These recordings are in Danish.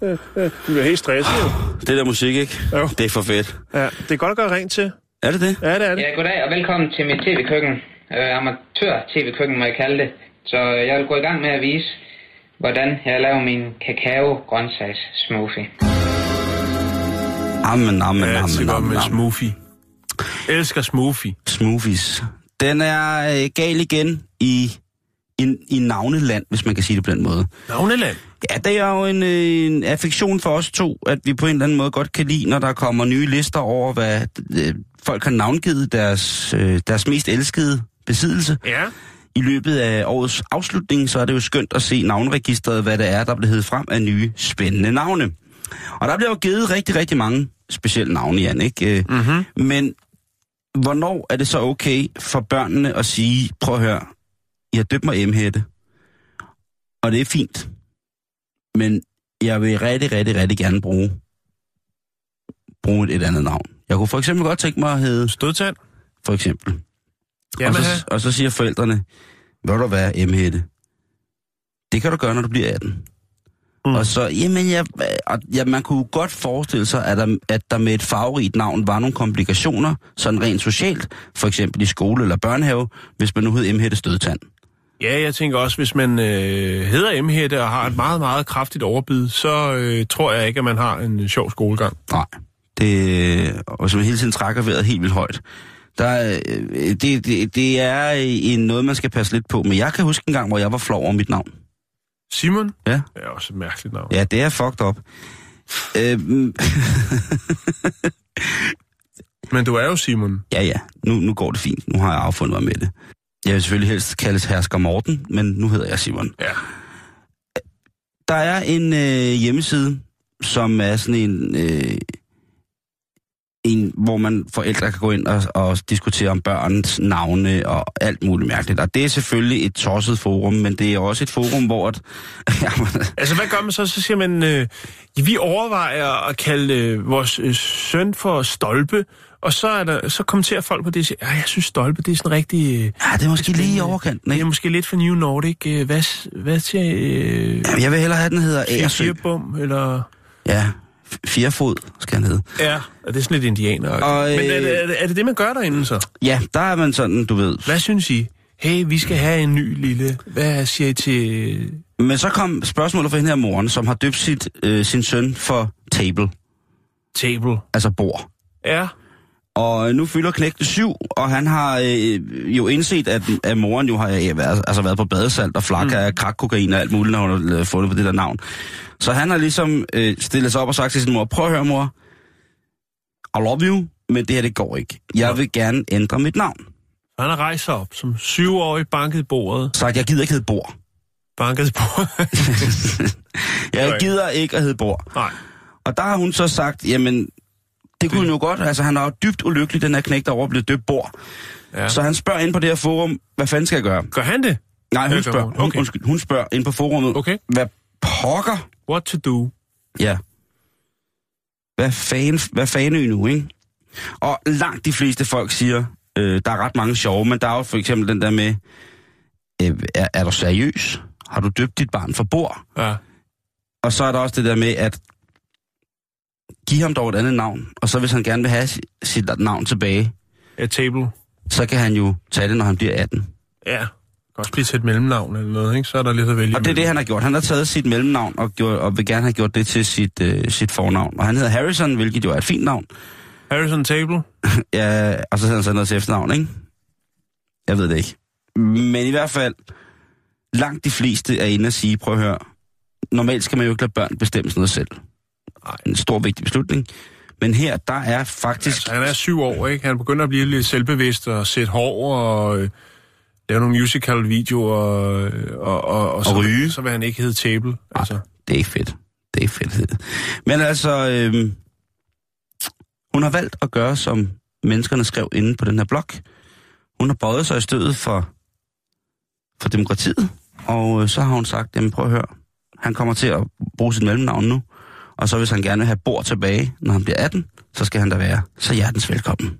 Du er helt stresset. Det der musik, ikke? Jo. Det er for fedt. Ja, det er godt at gøre rent til. Er det det? Ja, det er det. Ja, goddag og velkommen til mit tv-køkken. Uh, Amatør-tv-køkken må jeg kalde det. Så øh, jeg vil gå i gang med at vise, hvordan jeg laver min kakao-grøntsags-smoothie. Amen, amen, Ja, amen, amen, med amen. smoothie. Elsker smoothie. Smoothies. Den er øh, gal igen i, i, i navneland, hvis man kan sige det på den måde. Navneland. Ja, det er jo en, øh, en affektion for os to, at vi på en eller anden måde godt kan lide, når der kommer nye lister over, hvad øh, folk har navngivet deres, øh, deres mest elskede besiddelse. Ja. I løbet af årets afslutning, så er det jo skønt at se navnregistret, hvad det er, der bliver heddet frem af nye spændende navne. Og der bliver jo givet rigtig, rigtig mange specielle navne, Jan, ikke? Mm-hmm. Men hvornår er det så okay for børnene at sige, prøv at høre, I har døbt mig M-hætte, og det er fint, men jeg vil rigtig, rigtig, rigtig gerne bruge, bruge et, et andet navn. Jeg kunne for eksempel godt tænke mig at hedde, Stødtand. for eksempel. Jamen, og, så, og så siger forældrene, vil du være M-hætte? Det kan du gøre, når du bliver 18. Mm. Og så, jamen, jeg, ja, man kunne godt forestille sig, at der, at der med et farverigt navn var nogle komplikationer, sådan rent socialt, for eksempel i skole eller børnehave, hvis man nu hed M-hætte stødtand. Ja, jeg tænker også, hvis man øh, hedder M-hætte og har et meget, meget kraftigt overbid, så øh, tror jeg ikke, at man har en sjov skolegang. Nej. Det, og hvis man hele tiden trækker vejret helt vildt højt. Der, er, øh, det, det, det er en noget, man skal passe lidt på. Men jeg kan huske en gang, hvor jeg var flov over mit navn. Simon? Ja. Det er også et mærkeligt navn. Ja, det er fucked up. Øhm, Men du er jo Simon. ja, ja. Nu, nu går det fint. Nu har jeg affundet mig med det. Jeg vil selvfølgelig helst kaldes hersker Morten, men nu hedder jeg Simon. Ja. Der er en øh, hjemmeside, som er sådan en, øh, en, hvor man forældre kan gå ind og, og diskutere om børnens navne og alt muligt mærkeligt. Og det er selvfølgelig et tosset forum, men det er også et forum, hvor... At, jamen, Altså, hvad gør man så? Så siger man, øh, vi overvejer at kalde øh, vores øh, søn for Stolpe, og så, er der, så kommenterer folk på det og siger, ja, jeg synes Stolpe, det er sådan rigtig... Øh, ja, det er måske lige i overkanten, det er måske lidt for New Nordic. Øh, hvad, hvad siger øh, Jamen, jeg vil hellere have, den hedder Agersø. Firebum, eller... Ja, firefod skal han hedde. Ja, og det er sådan lidt indianer. Og, Men øh, er det, er, det, er det det, man gør derinde så? Ja, der er man sådan, du ved. Hvad synes I? Hey, vi skal have en ny lille... Hvad siger I til... Men så kom spørgsmålet fra hende her moren, som har døbt sit, øh, sin søn for table, Table? altså bord. Ja. Og nu fylder knægten syv, og han har øh, jo indset, at, at moren jo har øh, været, altså været på badesalt og flak mm. af krakkokain og alt muligt, når hun har øh, fundet på det der navn. Så han har ligesom øh, stillet sig op og sagt til sin mor, prøv at høre mor, I love you, men det her det går ikke. Jeg vil gerne ændre mit navn. Han har rejst sig op som syvårig, banket bordet. Sagt, jeg gider ikke hedde Bor. Banket i bordet. Jeg gider ikke at hedde Bor. Nej. Og der har hun så sagt, jamen, det kunne hun jo godt. Altså, han er jo dybt ulykkelig, den her knægt derovre, blevet døbt Bor. Ja. Så han spørger ind på det her forum, hvad fanden skal jeg gøre? Gør han det? Nej, hun Det spørger, hun. hun, Okay. undskyld, hun spørger ind på forummet, Okay. hvad pokker? What to do? Ja. Hvad fan, hvad fanden nu, ikke? Og langt de fleste folk siger, øh, der er ret mange sjove, men der er jo for eksempel den der med, øh, er, er du seriøs? Har du døbt dit barn for bord? Ja. Og så er der også det der med, at give ham dog et andet navn, og så hvis han gerne vil have si- sit navn tilbage, Ja, table. så kan han jo tage det, når han bliver 18. Ja. Også blive til et mellemnavn eller noget, ikke? Så er der lidt at vælge Og det er det, han har gjort. Han har taget sit mellemnavn og, gjort, og vil gerne have gjort det til sit, øh, sit fornavn. Og han hedder Harrison, hvilket jo er et fint navn. Harrison Table. Ja, og så hedder han så noget til efternavn, ikke? Jeg ved det ikke. Men i hvert fald, langt de fleste er inde og sige, prøv at høre, normalt skal man jo ikke lade børn bestemme sådan noget selv. En stor, vigtig beslutning. Men her, der er faktisk... Altså, han er syv år, ikke? Han begynder at blive lidt selvbevidst og sætte hår og øh, lave nogle musical-videoer og, og, og, og, så, ryge. så vil han ikke hedde Table. Altså. Det er fedt. Det er fedt. Men altså, øhm, hun har valgt at gøre, som menneskerne skrev inde på den her blog. Hun har bøjet sig i stødet for, for demokratiet, og øh, så har hun sagt, jamen prøv at høre, han kommer til at bruge sit mellemnavn nu, og så hvis han gerne vil have bord tilbage, når han bliver 18, så skal han da være så hjertens velkommen.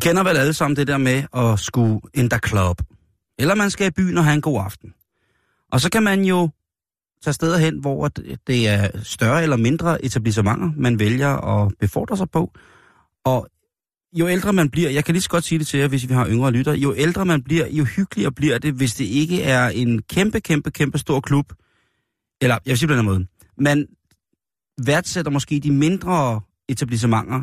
Kender vel alle sammen det der med at skulle in the club. Eller man skal i byen og have en god aften. Og så kan man jo tage steder hen, hvor det er større eller mindre etablissementer, man vælger at befordre sig på. Og jo ældre man bliver, jeg kan lige så godt sige det til jer, hvis vi har yngre lytter, jo ældre man bliver, jo hyggeligere bliver det, hvis det ikke er en kæmpe, kæmpe, kæmpe stor klub. Eller, jeg vil sige på den måde. Man værdsætter måske de mindre etablissementer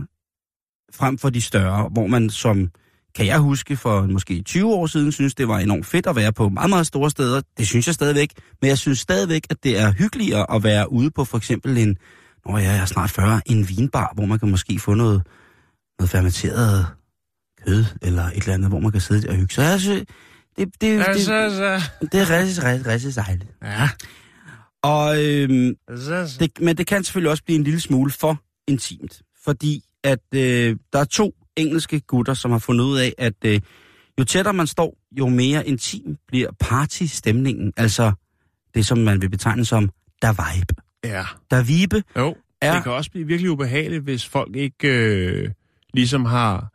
frem for de større, hvor man som, kan jeg huske, for måske 20 år siden, synes det var enormt fedt at være på meget, meget store steder. Det synes jeg stadigvæk, men jeg synes stadigvæk, at det er hyggeligere at være ude på for eksempel en, når jeg er snart 40, en vinbar, hvor man kan måske få noget, noget fermenteret kød, eller et eller andet, hvor man kan sidde og hygge sig. Jeg synes, det, det, Altså, det, altså, det er rigtig, rigtig, rigtig sejligt. ja. Og, øhm, Altså, altså. det, men det kan selvfølgelig også blive en lille smule for intimt, fordi at øh, der er to engelske gutter, som har fundet ud af, at øh, jo tættere man står, jo mere intim bliver partystemningen. Altså det, som man vil betegne som der vibe. Ja. Der vibe Jo, er... det kan også blive virkelig ubehageligt, hvis folk ikke øh, ligesom har,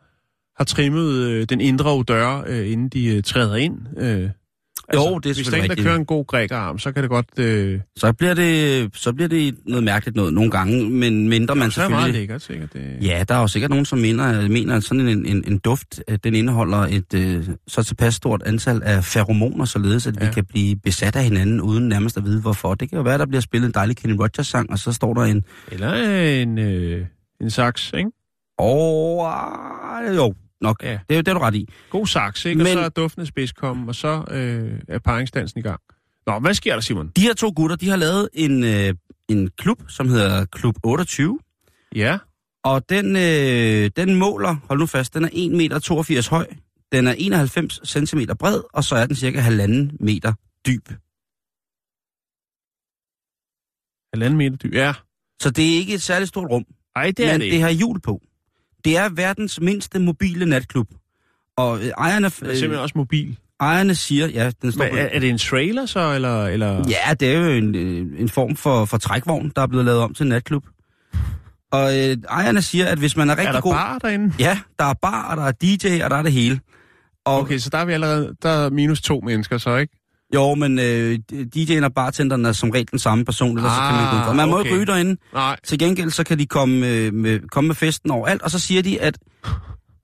har trimmet øh, den indre odør, øh, inden de øh, træder ind. Øh. Jo, det er Hvis der er selvfølgelig kører en god grækerarm, så kan det godt... Øh, Så bliver det, så bliver det noget mærkeligt noget nogle gange, men mindre man så er meget selvfølgelig... lækkert, sikkert. Det... Ja, der er jo sikkert nogen, som mener, mener at sådan en, en, en duft, den indeholder et øh, så tilpas stort antal af feromoner, således at ja. Vi kan blive besat af hinanden, uden nærmest at vide, hvorfor. Det kan jo være, der bliver spillet en dejlig Kenny Rogers-sang, og så står der en... Eller en, øh, en saks, ikke? Åh, oh, jo, nok. Ja. Det, er jo- det er du ret i. God saks, ikke? Men... Og så er duftende spids kommet, og så øh, er paringsdansen i gang. Nå, hvad sker der, Simon? De her to gutter, de har lavet en, øh, en klub, som hedder Klub 28, Ja, og den, øh, den måler, hold nu fast, den er 1,82 meter høj, den er 91 cm bred, og så er den cirka halvanden meter dyb. halvanden meter dyb. Ja. Så det er ikke et særligt stort rum, Ej, det er men det det ikke. har hjul på. Det er verdens mindste mobile natklub. Og øh, ejerne, Det er simpelthen også mobil. ejerne siger, ja, den står Men, er, er det en trailer så, eller... eller... Ja, det er jo en, øh, en form for, for trækvogn, der er blevet lavet om til natklub. Og øh, ejerne siger, at hvis man er rigtig er der god... bar derinde? Ja, der er bar, og der er DJ, og der er det hele. Og, Okay, så der er vi allerede... Der er minus to mennesker så, ikke? Jo, men øh, DJ'en og bartenderen er som regel den samme person, ellers så kan man gå Ah, udenfor. Man må okay. ikke ryge derinde. Nej. Til gengæld så kan de komme, øh, med, komme med festen overalt, og så siger de, at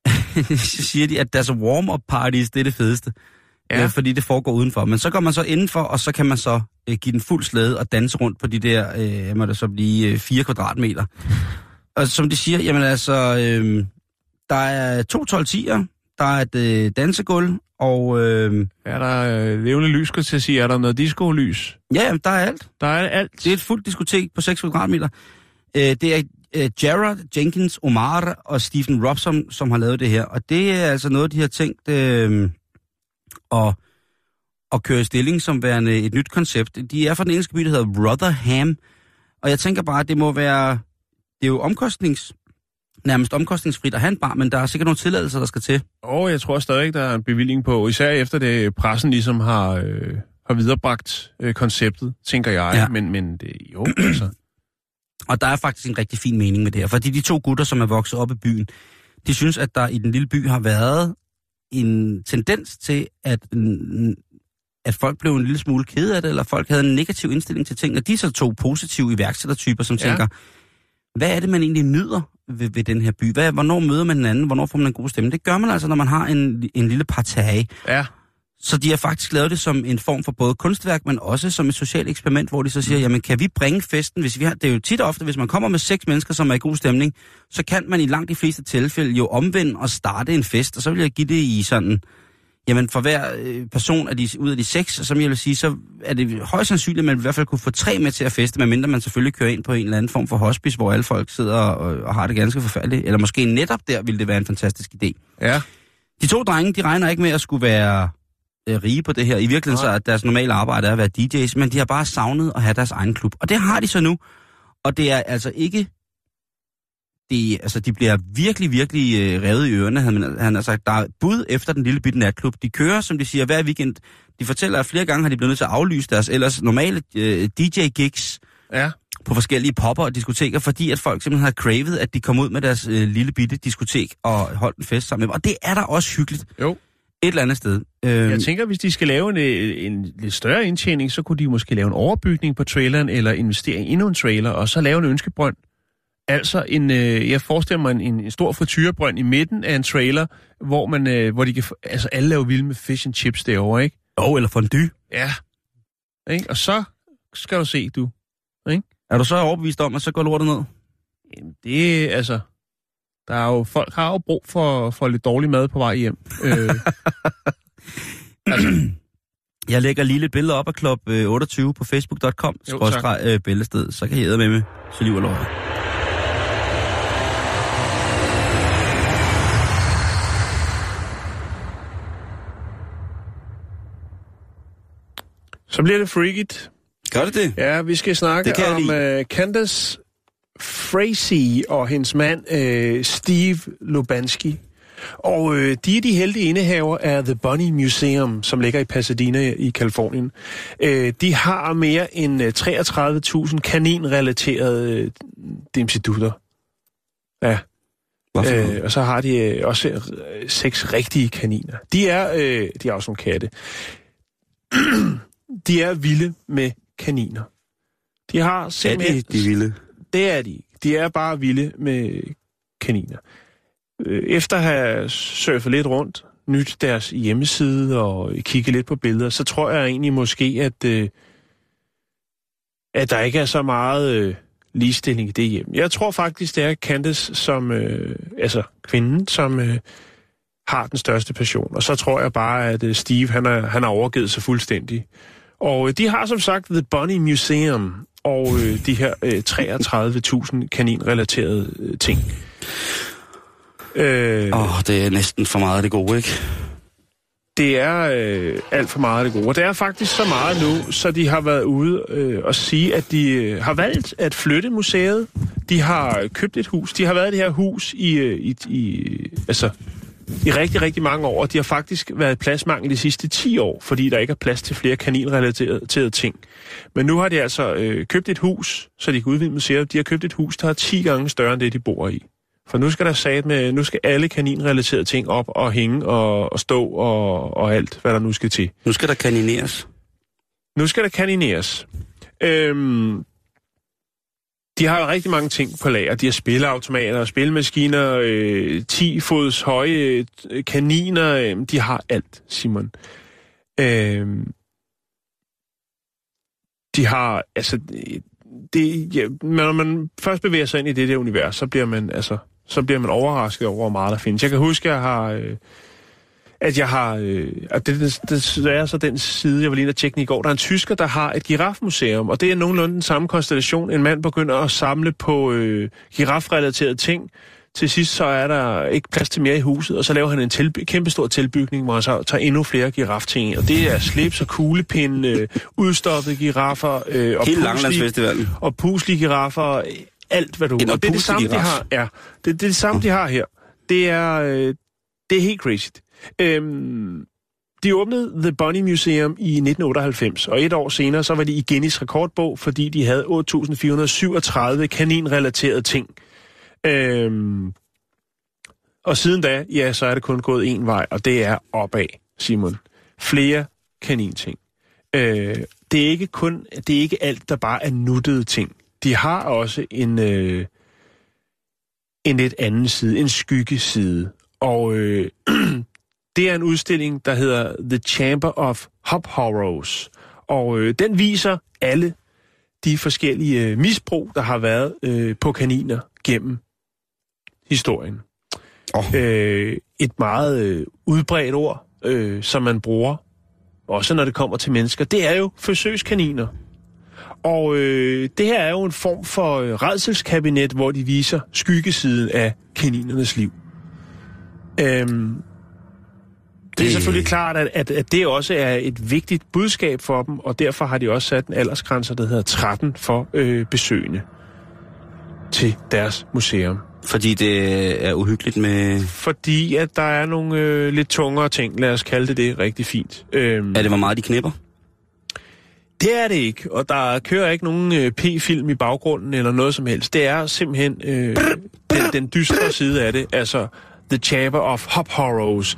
så siger de, at deres warm-up parties, det er det fedeste. Ja. Øh, fordi det foregår udenfor. Men så går man så indenfor, og så kan man så øh, give den fuld slæde og danse rundt på de der, øh, må det så blive, øh, 4 kvadratmeter. Og som de siger, jamen altså, øh, der er to 12 tiger, der er et øh, dansegulv, og øh, Er der øh, levende lys, skal til at sige? Er der noget disco-lys? ja, der er alt. Der er alt. Det er et fuldt diskotek på 6 kvadratmeter. Øh, det er øh, Jared Jenkins Omar og Stephen Robson, som har lavet det her. Og det er altså noget, de har tænkt øh, at, at køre i stilling som værende et nyt koncept. De er fra den engelske by, der hedder Rotherham. Og jeg tænker bare, at det må være... Det er jo omkostnings, nærmest omkostningsfrit at have en bar, men der er sikkert nogle tilladelser, der skal til. Og jeg tror stadig, der er en bevilling på, især efter det pressen ligesom har, øh, har viderebragt øh, konceptet, tænker jeg. Ja. Men, men det, jo, altså. Og der er faktisk en rigtig fin mening med det her, fordi de to gutter, som er vokset op i byen, de synes, at der i den lille by har været en tendens til, at at folk blev en lille smule ked af det, eller folk havde en negativ indstilling til ting, og de så to positive iværksættertyper, som Ja. tænker, hvad er det, man egentlig nyder ved, ved den her by? Hvad, hvornår møder man den anden? Hvornår får man en god stemme? Det gør man altså, når man har en, en lille partage. Ja. Så de har faktisk lavet det som en form for både kunstværk, men også som et socialt eksperiment, hvor de så siger, jamen kan vi bringe festen, hvis vi har, det er jo tit og ofte, hvis man kommer med seks mennesker, som er i god stemning, så kan man i langt de fleste tilfælde jo omvende og starte en fest, og så vil jeg give det i sådan, jamen for hver øh, person af de, ud af de seks, som jeg vil sige, så er det højst sandsynligt, at man i hvert fald kunne få tre med til at feste, medmindre man selvfølgelig kører ind på en eller anden form for hospice, hvor alle folk sidder og, og har det ganske forfærdeligt, eller måske netop der ville det være en fantastisk idé. Ja. De to drenge, de regner ikke med at skulle være øh, rige på det her. I virkeligheden så er deres normale arbejde er at være DJ's, men de har bare savnet at have deres egen klub. Og det har de så nu. Og det er altså ikke... Det, altså, de bliver virkelig, virkelig øh, revet i ørerne. Han, han har sagt, der er bud efter den lille bitte natklub. De kører, som de siger, hver weekend. De fortæller, at flere gange har de blevet nødt til at aflyse deres ellers normale øh, DJ-gigs Ja. på forskellige popper og diskoteker, fordi at folk simpelthen har cravet, at de kom ud med deres øh, lille bitte diskotek og holdt en fest sammen med dem. Og det er da også hyggeligt Jo. et eller andet sted. Øh, Jeg tænker, hvis de skal lave en, øh, en lidt større indtjening, så kunne de måske lave en overbygning på traileren, eller investere i endnu en trailer, og så lave en ønskebrønd. Altså, en, øh, jeg forestiller mig en, en, stor frityrebrønd i midten af en trailer, hvor, man, øh, hvor de kan, altså alle laver vilde med fish and chips derovre, ikke? Jo, eller fondue. Ja. Ikke? Og så skal du se, du. Er du så overbevist om, at så går lortet ned? Jamen, Det er altså... Der er jo, folk har jo brug for, for lidt dårlig mad på vej hjem. Øh, altså, Jeg lægger lige lidt billeder op af Club øh, 28 på facebook.com, Jo, skrådstreg øh, bæltested, så kan I æde med med så liv og lov. Så bliver det freakigt. Gør det det? Ja, vi skal snakke om uh, Candace Frazee og hendes mand uh, Steve Lubanski. Og uh, de er de heldige indehaver af The Bunny Museum, som ligger i Pasadena i Kalifornien. Uh, de har mere end uh, 33.000 kaninrelaterede uh, dimsidutter. Ja. Hvorfor? Øh, Øh, og så har de øh, også øh, seks rigtige kaniner. De er, øh, de er også nogle katte. de er vilde med kaniner. De har er simpelthen... de, de vilde? Det er de. De er bare vilde med kaniner. Øh, Efter at have surfet lidt rundt, nyt deres hjemmeside og kigget lidt på billeder, så tror jeg egentlig måske, at, øh, at der ikke er så meget øh, ligestilling i det hjem. Jeg tror faktisk, det er Candace, som, øh, altså kvinden, som øh, har den største passion. Og så tror jeg bare, at øh, Steve, han, er, han har overgivet sig fuldstændig. Og øh, de har som sagt The Bunny Museum og øh, de her øh, 33.000 kaninrelaterede øh, ting. Øh, Åh, oh, det er næsten for meget af det gode, ikke? det er øh, alt for meget af det gode. Og det er faktisk så meget nu, så de har været ude øh, og sige, at de øh, har valgt at flytte museet. De har købt et hus. De har været i det her hus i, øh, i, i, altså, i rigtig, rigtig mange år. De har faktisk været pladsmangel de sidste 10 år, fordi der ikke er plads til flere kaninrelaterede ting. Men nu har de altså øh, købt et hus, så de kan udvide museet. De har købt et hus, der er 10 gange større end det, de bor i. For nu skal der sat med, nu skal alle kaninrelaterede ting op og hænge og, og stå og, og alt, hvad der nu skal til. Nu skal der kanineres. Nu skal der kanineres. Øhm, de har jo rigtig mange ting på lager. De har spilleautomater, spilmaskiner, øh, 10 fods høje øh, kaniner. Øh, de har alt, Simon. Øh, de har, altså, det, ja, når man først bevæger sig ind i det der univers, så bliver man, altså, så bliver man overrasket over, hvor meget der findes. Jeg kan huske, jeg har... Øh, at jeg har... Øh, at det, det, det, er så den side, jeg var lige inde og tjekke i går. Der er en tysker, der har et girafmuseum, og det er nogenlunde den samme konstellation. En mand begynder at samle på øh, girafrelaterede ting. Til sidst så er der ikke plads til mere i huset, og så laver han en tilby- kæmpestor tilbygning, hvor han så tager endnu flere girafting. Og det er slips og kuglepinde, øh, udstoppede giraffer, øh, og Hele puslige- og puslige giraffer, alt hvad du... En og det er det samme, de har. Ja, det, det er det samme, de har her. Det er, øh, det er helt crazy. Øhm, de åbnede The Bunny Museum i 1998, og et år senere, så var de i Guinness rekordbog, fordi de havde 8.437 kaninrelaterede ting. Øhm, og siden da, ja, så er det kun gået en vej, og det er opad, Simon. Flere kaninting. Øh, det er ikke kun, det er ikke alt, der bare er nuttede ting. De har også en, øh, en lidt anden side, en skyggeside. Og øh, det er en udstilling, der hedder The Chamber of Hop Horrors. Og øh, den viser alle de forskellige øh, misbrug, der har været øh, på kaniner gennem historien. Oh. Øh, et meget øh, udbredt ord, øh, som man bruger, også når det kommer til mennesker, det er jo forsøgskaniner. Og øh, det her er jo en form for øh, redselskabinet, hvor de viser skyggesiden af kaninernes liv. Øhm, det er selvfølgelig klart, at, at, at det også er et vigtigt budskab for dem, og derfor har de også sat en aldersgrænse, der hedder 13 for øh, besøgende til deres museum. Fordi det er uhyggeligt med... Fordi at der er nogle øh, lidt tungere ting, lad os kalde det det rigtig fint. Øhm, Er det, hvor meget de knipper? Det er det ikke, og der kører ikke nogen øh, P-film i baggrunden eller noget som helst. Det er simpelthen øh, den, den dystre side af det, altså The Chamber of Hop Horrors.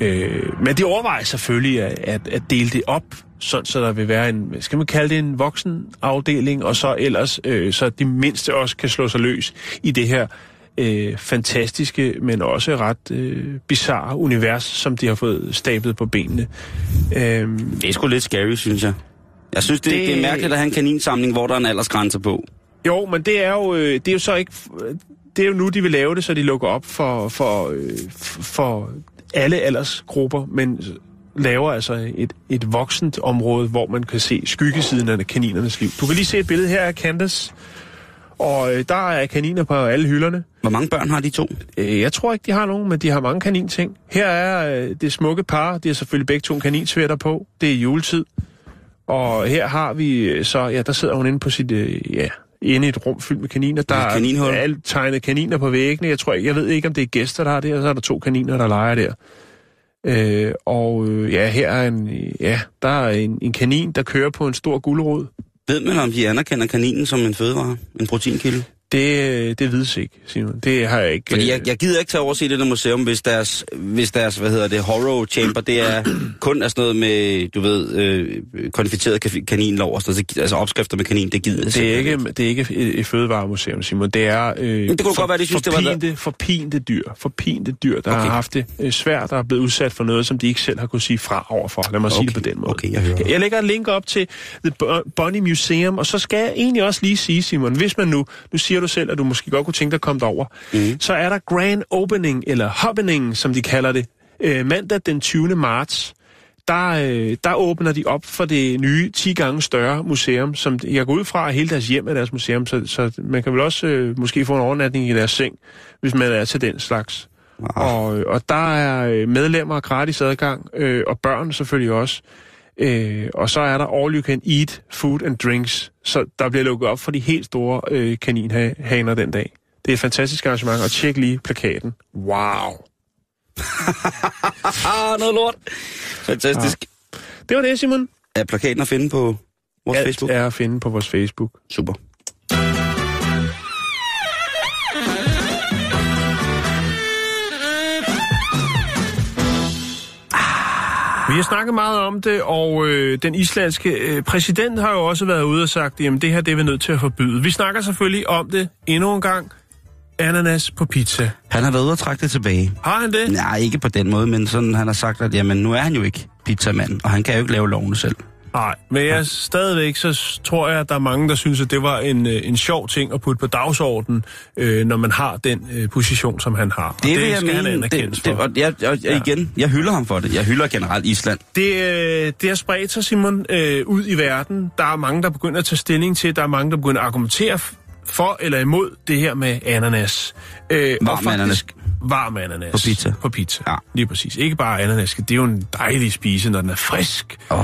Øh, men de overvejer selvfølgelig at, at, at dele det op, sådan så der vil være en, skal man kalde det, en voksen afdeling, og så ellers, øh, så de mindste også kan slå sig løs i det her øh, fantastiske, men også ret øh, bizarre univers, som de har fået stablet på benene. Øh, Det er sgu lidt scary, synes jeg. Jeg synes, det, det... Det- det er mærkeligt at have en kaninsamling, hvor der er en aldersgrænse på. Jo, men det er jo, øh, det er jo så ikke... Det er jo nu, de vil lave det, så de lukker op for, for, øh, for alle aldersgrupper, men laver altså et, et voksent område, hvor man kan se skyggesiden af kaninernes liv. Du kan lige se et billede her af Candace, og øh, der er kaniner på alle hylderne. Hvor mange børn har de to? Øh, jeg tror ikke, de har nogen, men de har mange kaninting. Her er øh, det smukke par, de har selvfølgelig begge to kaninsvætter på. Det er juletid. Og her har vi så, ja, der sidder hun inde på sit, øh, ja, inde i et rum fyldt med kaniner. Der er alt tegnet kaniner på væggene. Jeg tror jeg ved ikke, om det er gæster, der har det, og så er der to kaniner, der leger der. Øh, og øh, ja, her er en, ja, der er en, en kanin, der kører på en stor gulerod. Ved man, om de anerkender kaninen som en fødevare? En proteinkilde? Det, det vides ikke, Simon. Det har jeg ikke... Fordi øh, jeg, jeg gider ikke tage over se det der museum, hvis deres, hvis deres, hvad hedder det, horror chamber, det er kun er sådan noget med, du ved, øh, konfiteret ka- kaninlov og sådan. Altså opskrifter med kanin, det gider jeg Det er simpelthen ikke, det er ikke et, et fødevaremuseum, Simon. Det er øh, det kunne godt være, de synes, det var der- forpinte, forpinte dyr. Forpinte dyr, der Okay. har haft det øh, svært, der er blevet udsat for noget, som de ikke selv har kunnet sige fra overfor. Lad mig okay. sige det på den måde. Okay, jeg hører. Jeg lægger et link op til The Bunny Museum, og så skal jeg egentlig også lige sige, Simon, hvis man nu, nu siger du selv, at du måske godt kunne tænke dig at komme derover, mm. så er der Grand Opening, eller Happening, som de kalder det, øh, mandag den 20. marts der, øh, der åbner de op for det nye 10 gange større museum, som jeg går ud fra, at hele deres hjem er deres museum, så, så man kan vel også øh, måske få en overnatning i deres seng, hvis man er til den slags. Ah. Og, og der er øh, medlemmer og gratis adgang, øh, og børn selvfølgelig også. Øh, og så er der all you can eat, food and drinks, så der bliver lukket op for de helt store øh, kaninhaner den dag. Det er et fantastisk arrangement, og tjek lige plakaten. Wow! Noget lort. Fantastisk. Det var det, Simon. Er plakaten at finde på vores Alt Facebook? er at finde på vores Facebook. Super. Vi har snakket meget om det, og øh, den islandske øh, præsident har jo også været ude og sagt, jamen det her det er vi nødt til at forbyde. Vi snakker selvfølgelig om det endnu en gang. Ananas på pizza. Han har været ude og trække det tilbage. Har han det? Nej, ikke på den måde, men sådan, han har sagt, at jamen, nu er han jo ikke pizzamand, og han kan jo ikke lave lovene selv. Nej, men jeg stadigvæk så tror jeg, at der er mange, der synes, at det var en, øh, en sjov ting at putte på dagsordenen, øh, når man har den øh, position, som han har. Og Det, vil jeg skal han mene. anerkendes Det, det, for. og jeg, jeg, jeg, igen, jeg hylder ham for det. Jeg hylder generelt Island. Det, øh, det har spredt sig, Simon, øh, ud i verden. Der er mange, der begynder at tage stilling til, der er mange, der begynder at argumentere for eller imod det her med ananas. Øh, og Varm ananas. Varm ananas. På pizza. På pizza, Ja. lige præcis. Ikke bare ananas, det er jo en dejlig spise, når den er frisk. Åh,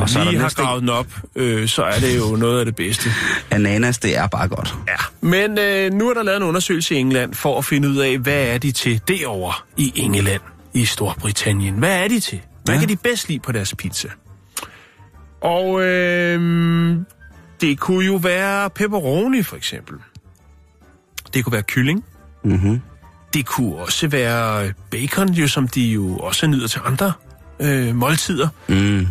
Og så er lige har gravet den op, øh, så er det jo noget af det bedste. ananas, det er bare godt. Ja. Men øh, nu er der lavet en undersøgelse i England for at finde ud af, hvad er de til derovre i England, i Storbritannien. Hvad er de til? Hvad Ja. ja. kan de bedst lide på deres pizza? Og øh, det kunne jo være pepperoni, for eksempel. Det kunne være kylling. Mm-hmm. Det kunne også være bacon, jo, som de jo også nyder til andre øh, måltider. Mm.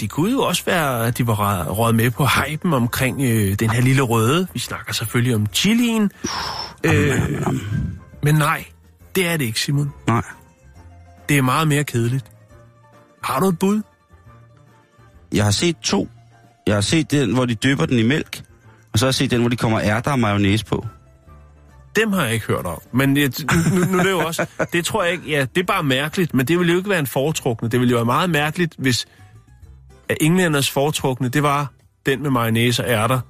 det kunne jo også være, at de var råd med på hypen omkring øh, den her lille røde. Vi snakker selvfølgelig om chilien. Øh, men nej, det er det ikke, Simon. Nej. Det er meget mere kedeligt. Har du et bud? Jeg har set to. Jeg har set den, hvor de dypper den i mælk, og så har jeg set den, hvor de kommer ærter og mayonnaise på. Dem har jeg ikke hørt om. Men det, nu, nu er det jo også... Det tror jeg ikke... Ja, det er bare mærkeligt, men det ville jo ikke være en foretrukne. Det ville jo være meget mærkeligt, hvis englænders foretrukne, det var den med mayonnaise og ærter,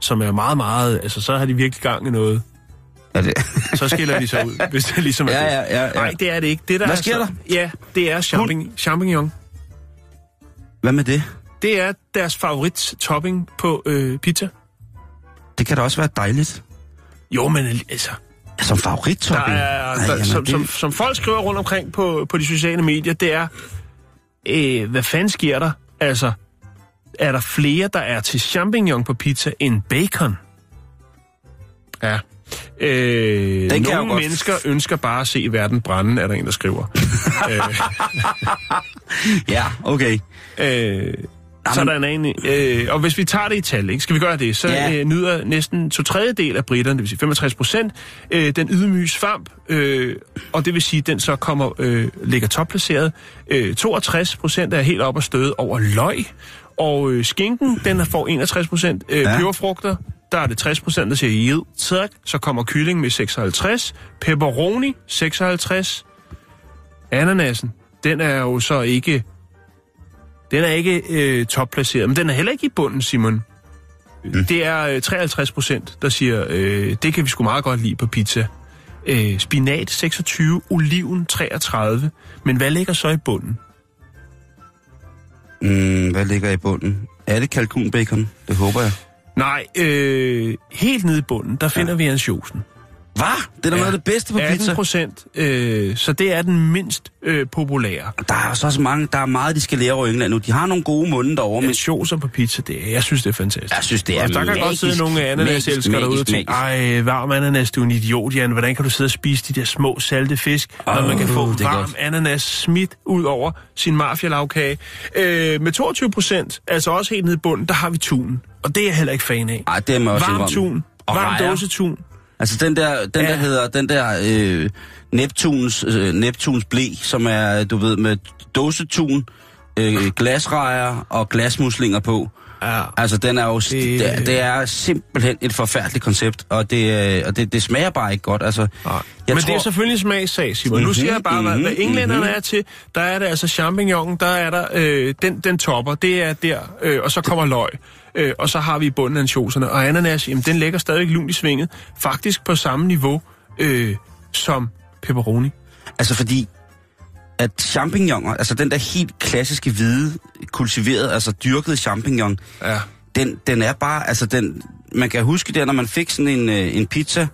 som er meget, meget... Altså, så har de virkelig gang i noget. Er det? Så skiller de sig ud, hvis det ligesom er Ja, det. ja, ja, ja. Nej, det er det ikke. Det, der Hvad er sker så, der? Ja, det er champignon. champignon. Hvad med det? Det er deres favorit topping på øh, pizza. Det kan da også være dejligt. Jo, men altså... Som Der favorittopping. er, Ej, der, jamen, som, det- som, som folk skriver rundt omkring på, på de sociale medier, det er, øh, hvad fanden sker der? Altså, er der flere, der er til champignon på pizza end bacon? Ja. Øh, jo nogle godt- mennesker ønsker bare at se verden brænde, er der en, der skriver. øh, Ja, okay. øh, så er der en øh, og hvis vi tager det i tal, ikke? skal vi gøre det, så Ja. øh, nyder næsten to tredjedel af britterne, det vil sige 65 procent, øh, den ydmyge svamp, øh, og det vil sige, at den så kommer, øh, ligger topplaceret. Øh, 62 procent er helt op og støde over løg, og øh, skinken, den får 61 procent. Øh, ja. Peberfrugter, der er det 60 procent, der siger jed, tak. Så kommer kylling med 56, pepperoni 56, ananasen, den er jo så ikke den er ikke øh, topplaceret, men den er heller ikke i bunden, Simon. Mm. Det er øh, 53 procent, der siger, øh, det kan vi sgu meget godt lide på pizza. Øh, spinat 26, oliven 33. Men hvad ligger så i bunden? Mm, hvad ligger i bunden? Er det kalkunbacon? Det håber jeg. Nej, øh, helt nede i bunden, der finder ja. vi ansjosen. Hvad? Det er da noget af det bedste på 18 pizza. procent, øh, så det er den mindst øh, populære. Der er så, så mange, der er meget, de skal lære over England nu. De har nogle gode munde derovre, men Ansjoser på pizza, det er, jeg synes, det er fantastisk. jeg synes, det er Altså, der kan godt sidde magisk, nogle ananaselskere magisk, derude og tænke, magisk. ej, varm ananas, du er en idiot, Jan. Hvordan kan du sidde og spise de der små, salte fisk, oh, når man kan få er varm godt. ananas smidt ud over sin mafialavkage? Øh, med 22 procent, altså også helt nede i bunden, der har vi tun. Og det er jeg heller ikke fan af. Ej, det jeg også Varm tun, Og varm dåsetun. Altså den der, den Ja. der hedder, den der øh, Neptuns, øh, Neptuns blæ, som er, du ved, med dåsetun, øh, glasrejer og glasmuslinger på. Ja. Altså, den er jo, det, Det- det, er simpelthen et forfærdeligt koncept, og det, øh, og det, det smager bare ikke godt. Altså, Nej. jeg Men tror, det er selvfølgelig smagssag, Simon. Nu Mhm, siger jeg bare, hvad, hvad mhm, englænderne mhm. er til. Der er det altså champignon, der er der, øh, den, den topper, det er der, øh, og så kommer løg. Øh, og så har vi i bunden ansjoserne. Og ananas, jamen, den ligger stadig lunt i svinget. Faktisk på samme niveau øh, som pepperoni. Altså fordi, at champignoner, altså den der helt klassiske hvide, kultiverede, altså dyrkede champignon, Ja. den, den er bare, altså den, man kan huske det, når man fik sådan en, øh, en pizza,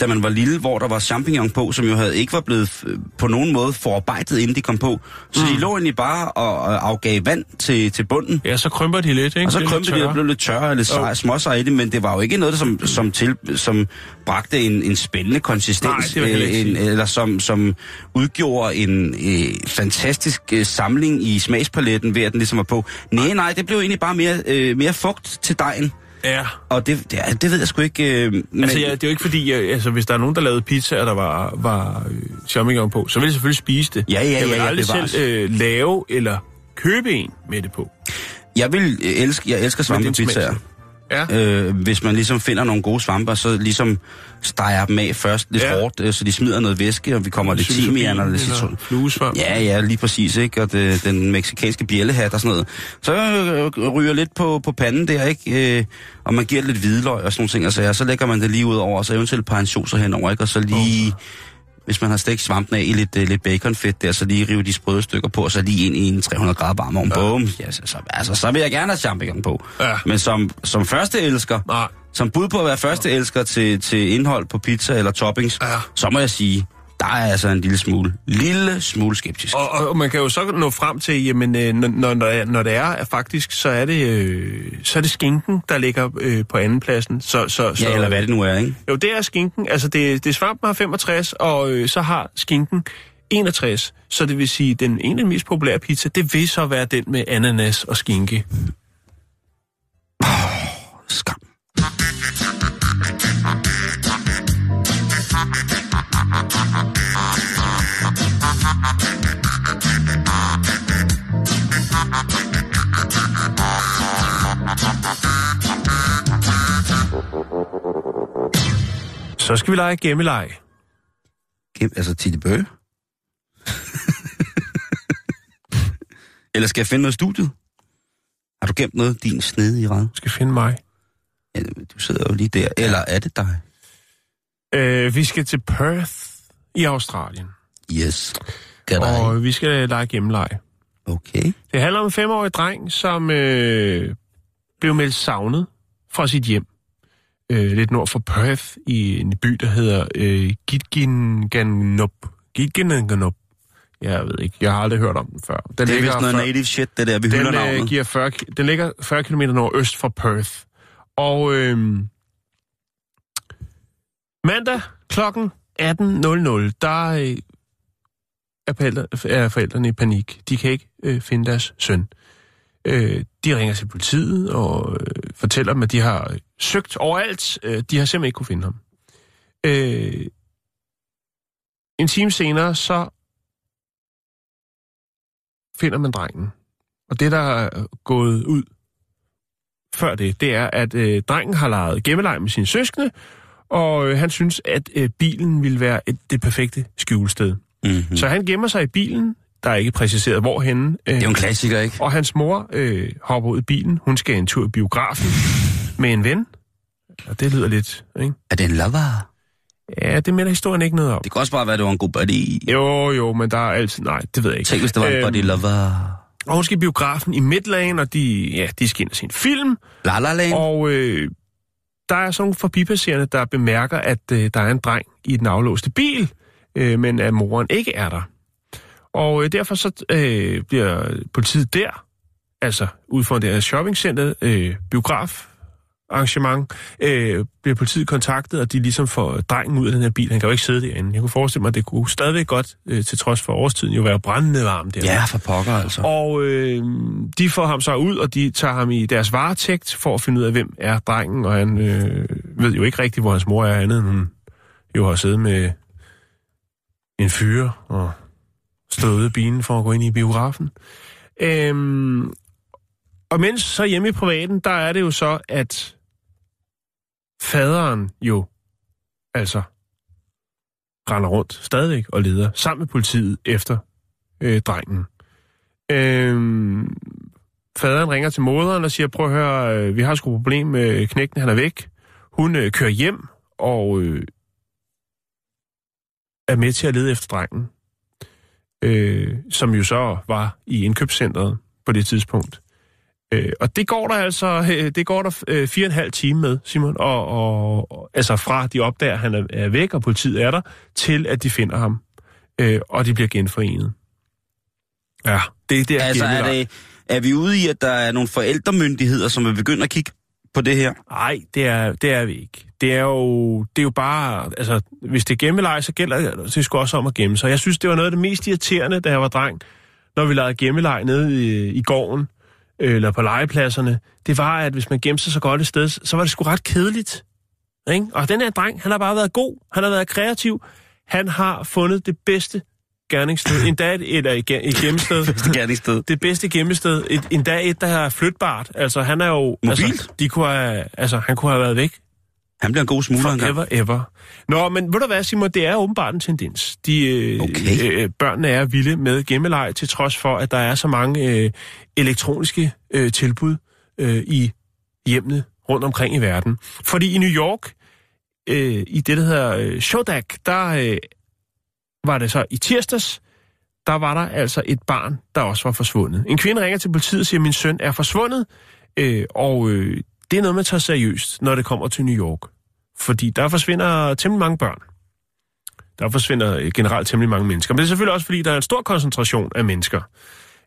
da man var lille, hvor der var champignon på, som jo havde ikke var blevet øh, på nogen måde forarbejdet, inden de kom på. Så mm. de lå egentlig bare og, og afgav vand til, til bunden. Ja, så krymper de lidt, ikke? Og så er krympede de og blev lidt tørre lidt Jo. oh. småsej i det, men det var jo ikke noget, som, som, til, som bragte en, en spændende konsistens, Nej, ikke en, eller som, som udgjorde en øh, fantastisk øh, samling i smagspaletten ved, at den ligesom var på. Nej, nej, det blev egentlig bare mere, øh, mere fugt til dejen. Ja. Og det, det, det ved jeg sgu ikke... Øh, men, Altså, ja, det er jo ikke fordi, øh, altså, hvis der er nogen, der lavede pizza, og der var, var øh, champignon på, så vil jeg selvfølgelig spise det. Ja, ja, jeg vil ja, ja, aldrig bevares. selv øh, lave eller købe en med det på. jeg vil øh, elske, jeg elsker svampepizzaer. Ja. Øh, hvis man ligesom finder nogle gode svamper, så ligesom steger dem af først lidt Ja. ja. hårdt, øh, så de smider noget væske, og vi kommer lidt timian og lidt citron. Fluesvamp. Ja, ja, lige præcis, ikke? Og det, den meksikanske bjællehat og sådan noget. Så øh, ryger lidt på, på panden der, ikke? Øh, og man giver lidt hvidløg og sådan nogle ting, og så, så lægger man det lige ud over, og så eventuelt et par ansjoser henover, ikke? Og så lige, hvis man har stegt svampen af i lidt, øh, lidt baconfedt der, så lige rive de sprøde stykker på, og så lige ind i en 300 grader varm ovn. Ja. Ja, så, så, altså, så vil jeg gerne have champignon på. Ja. Men som, som første elsker, Nej. som bud på at være første elsker til, til indhold på pizza eller toppings, Ja. så må jeg sige, der er altså en lille smule, lille smule skeptisk. Og, og, man kan jo så nå frem til, jamen, øh, når, når, når det er- er at faktisk, så er det, øh, så er det skinken, der ligger øh, på andenpladsen. Så, så, så, Ja, eller hvad det nu er, ikke? Jo, det er skinken. Altså, det, det er svampen har 65, og øh, så har skinken 61. Så det vil sige, den ene mest populære pizza, det vil så være den med ananas og skinke. Skam. Så skal vi lege gemmeleg. Gem, altså Titte Bøge? Eller skal jeg finde noget i studiet? Har du gemt noget, din snede i? Du skal finde mig. Ja, du sidder jo lige der. Eller er det dig? Øh, vi skal til Perth i Australien. Yes. Dig. Og vi skal lege gemmeleg. Okay. Det handler om en femårig dreng, som øh, blev meldt savnet fra sit hjem. Øh, lidt nord for Perth i en by, der hedder øh, Gitginganup. Gitginganup. Jeg ved ikke, jeg har aldrig hørt om den før. Den Det er vist noget før- native shit, det der, vi den, øh, navnet. giver 40, ki- den ligger 40 km nordøst for Perth. Og øh, mandag klokken 18.00, der øh, er, forældre, er forældrene i panik. De kan ikke øh, finde deres søn. Øh, de ringer til politiet og øh, fortæller dem, at de har søgt overalt. Øh, de har simpelthen ikke kunne finde ham. Øh, en time senere, så finder man drengen. Og det, der er gået ud før det, det er, at øh, drengen har leget gemmeleg med sine søskende, og øh, han synes, at øh, bilen ville være et, det perfekte skjulested. Mm-hmm. Mm. Så han gemmer sig i bilen. Der er ikke præciseret, hvorhenne. Øh, Det er jo en klassiker, ikke? og hans mor øh, hopper ud i bilen. Hun skal en tur i biografen med en ven. Og det lyder lidt, ikke? Er det en lover? Ja, det melder historien ikke noget om. Det kan også bare være, at det var en god buddy. Jo, jo, men der er altid... Nej, det ved jeg ikke. Tænk, hvis det var en Øhm, buddy lover. Og hun skal i biografen i Midland, og de, ja, de skal ind og se en film. La La Land. Og øh, der er sådan nogle forbipasserende, der bemærker, at øh, der er en dreng i den aflåste bil, øh, men at moren ikke er der. Og øh, derfor så øh, bliver politiet der, altså ud for det her shoppingcenter, øh, biograf, arrangement, øh, bliver politiet kontaktet, og de ligesom får drengen ud af den her bil. Han kan jo ikke sidde derinde. Jeg kunne forestille mig, at det kunne stadigvæk godt, øh, til trods for årstiden, jo være brændende varmt der. Ja, for pokker altså. Og øh, de får ham så ud, og de tager ham i deres varetægt for at finde ud af, hvem er drengen. Og han øh, ved jo ikke rigtigt, hvor hans mor er andet, end jo har siddet med en fyre og støde bilen for at gå ind i biografen. Øhm, og mens så hjemme i privaten, der er det jo så, at faderen jo altså render rundt stadigvæk og leder sammen med politiet efter øh, drengen. Øhm, faderen ringer til moderen og siger, prøv at høre, øh, vi har sgu et problem med knægten, han er væk. Hun øh, kører hjem og øh, er med til at lede efter drengen, øh, som jo så var i indkøbscentret på det tidspunkt. Øh, og det går der altså øh, det går der øh, fire og en halv time med, Simon, og, og, og altså fra de opdager, at han er, er væk, og politiet er der, til at de finder ham, øh, og de bliver genforenet. Ja, det er der Altså, er, det, er vi ude i, at der er nogle forældremyndigheder, som vil begynde at kigge på det her? Nej, det er, det er vi ikke. Det er jo, det er jo bare, altså, hvis det er gemmeleje, så gælder det, altså, det sgu også om at gemme sig. Jeg synes, det var noget af det mest irriterende, da jeg var dreng, når vi lavede gemmeleje nede i, i gården, øh, eller på legepladserne. Det var, at hvis man gemte sig så godt et sted, så var det sgu ret kedeligt. Ikke? Og den her dreng, han har bare været god, han har været kreativ, han har fundet det bedste gerningssted, endda et, et, ge- et gemmested. Det gerningssted. det bedste gemmested, et, endda et, der er flytbart. Altså, han er jo... Mobilt? Altså, de kunne have, altså, han kunne have været væk Han bliver en god smugler engang. forever, ever. Nå, men ved du hvad, Simon, det er åbenbart en tendens. De, øh, Okay. øh, børnene er vilde med gemmeleg, til trods for, at der er så mange øh, elektroniske øh, tilbud øh, i hjemmene rundt omkring i verden. Fordi i New York, øh, i det, der hedder øh, Shodak, der øh, var det så i tirsdags, der var der altså et barn, der også var forsvundet. En kvinde ringer til politiet og siger, at min søn er forsvundet, øh, og øh, det er noget, man tager seriøst, når det kommer til New York. Fordi der forsvinder temmelig mange børn. Der forsvinder øh, generelt temmelig mange mennesker. Men det er selvfølgelig også, fordi der er en stor koncentration af mennesker.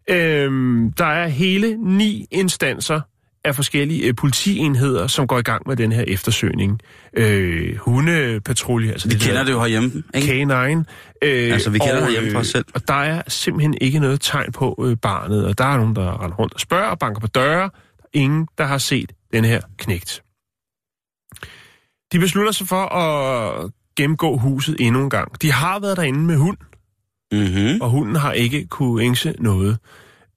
Øh, der er hele ni instanser af forskellige øh, politienheder, som går i gang med den her eftersøgning. Øh, hundepatrulje, altså Vi det kender der det jo herhjemme, ikke? K9. Øh, Altså, vi kender det herhjemme fra os selv. Og der er simpelthen ikke noget tegn på øh, barnet, og der er nogen, der render rundt og spørger og banker på døre. Der er ingen, der har set den her knægt. De beslutter sig for at gennemgå huset endnu en gang. De har været derinde med hund, Mm-hmm. og hunden har ikke kunne ængse noget.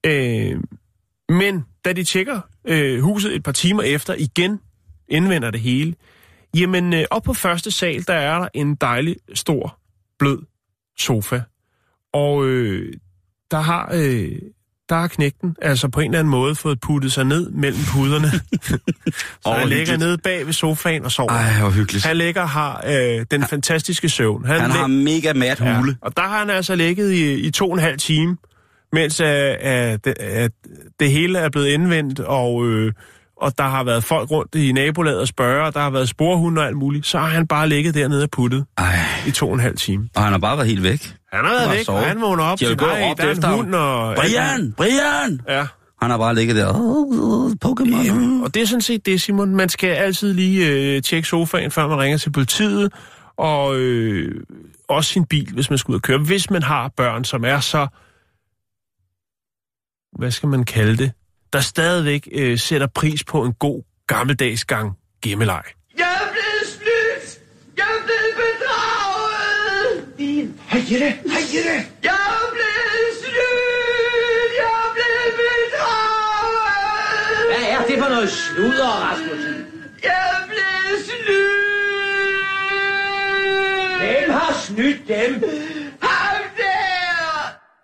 Øh, men da de tjekker øh, huset et par timer efter, igen indvender det hele, jamen øh, op på første sal, der er der en dejlig, stor, blød sofa. Og øh, der har... Øh, der har knægten altså på en eller anden måde fået puttet sig ned mellem puderne. så han ligger hyggeligt. nede bag ved sofaen og sover. Ej, hvor hyggeligt. Han ligger har øh, den fantastiske søvn. Han lig- har mega mat hule. Ja, og der har han altså ligget i, i to og en halv time, mens uh, at, at det hele er blevet indvendt, og, øh, og der har været folk rundt i nabolaget og spørge, og der har været sporhunde og alt muligt. Så har han bare ligget dernede og puttet Ej, i to og en halv time. og han har bare været helt væk. Han har været væk, sovet. og han vågner op De har til, gået råbt der er efter hund, og... Brian! Brian! Ja, Han har bare ligget der. Oh, Pokémon. og det er sådan set det, Simon. Man skal altid lige øh, tjekke sofaen, før man ringer til politiet, og øh, også sin bil, hvis man skal ud og køre. Hvis man har børn, som er så, hvad skal man kalde det, der stadigvæk øh, sætter pris på en god gammeldags gang gemmeleg. Jeg er blevet snydt! Jeg er blevet bedraget! Din. Hej Jette! Hej Jette! Jeg er blevet snydt! Jeg er blevet bedraget! Hvad er det for noget sludder, Rasmussen? Jeg er blevet snydt! Hvem har snydt dem?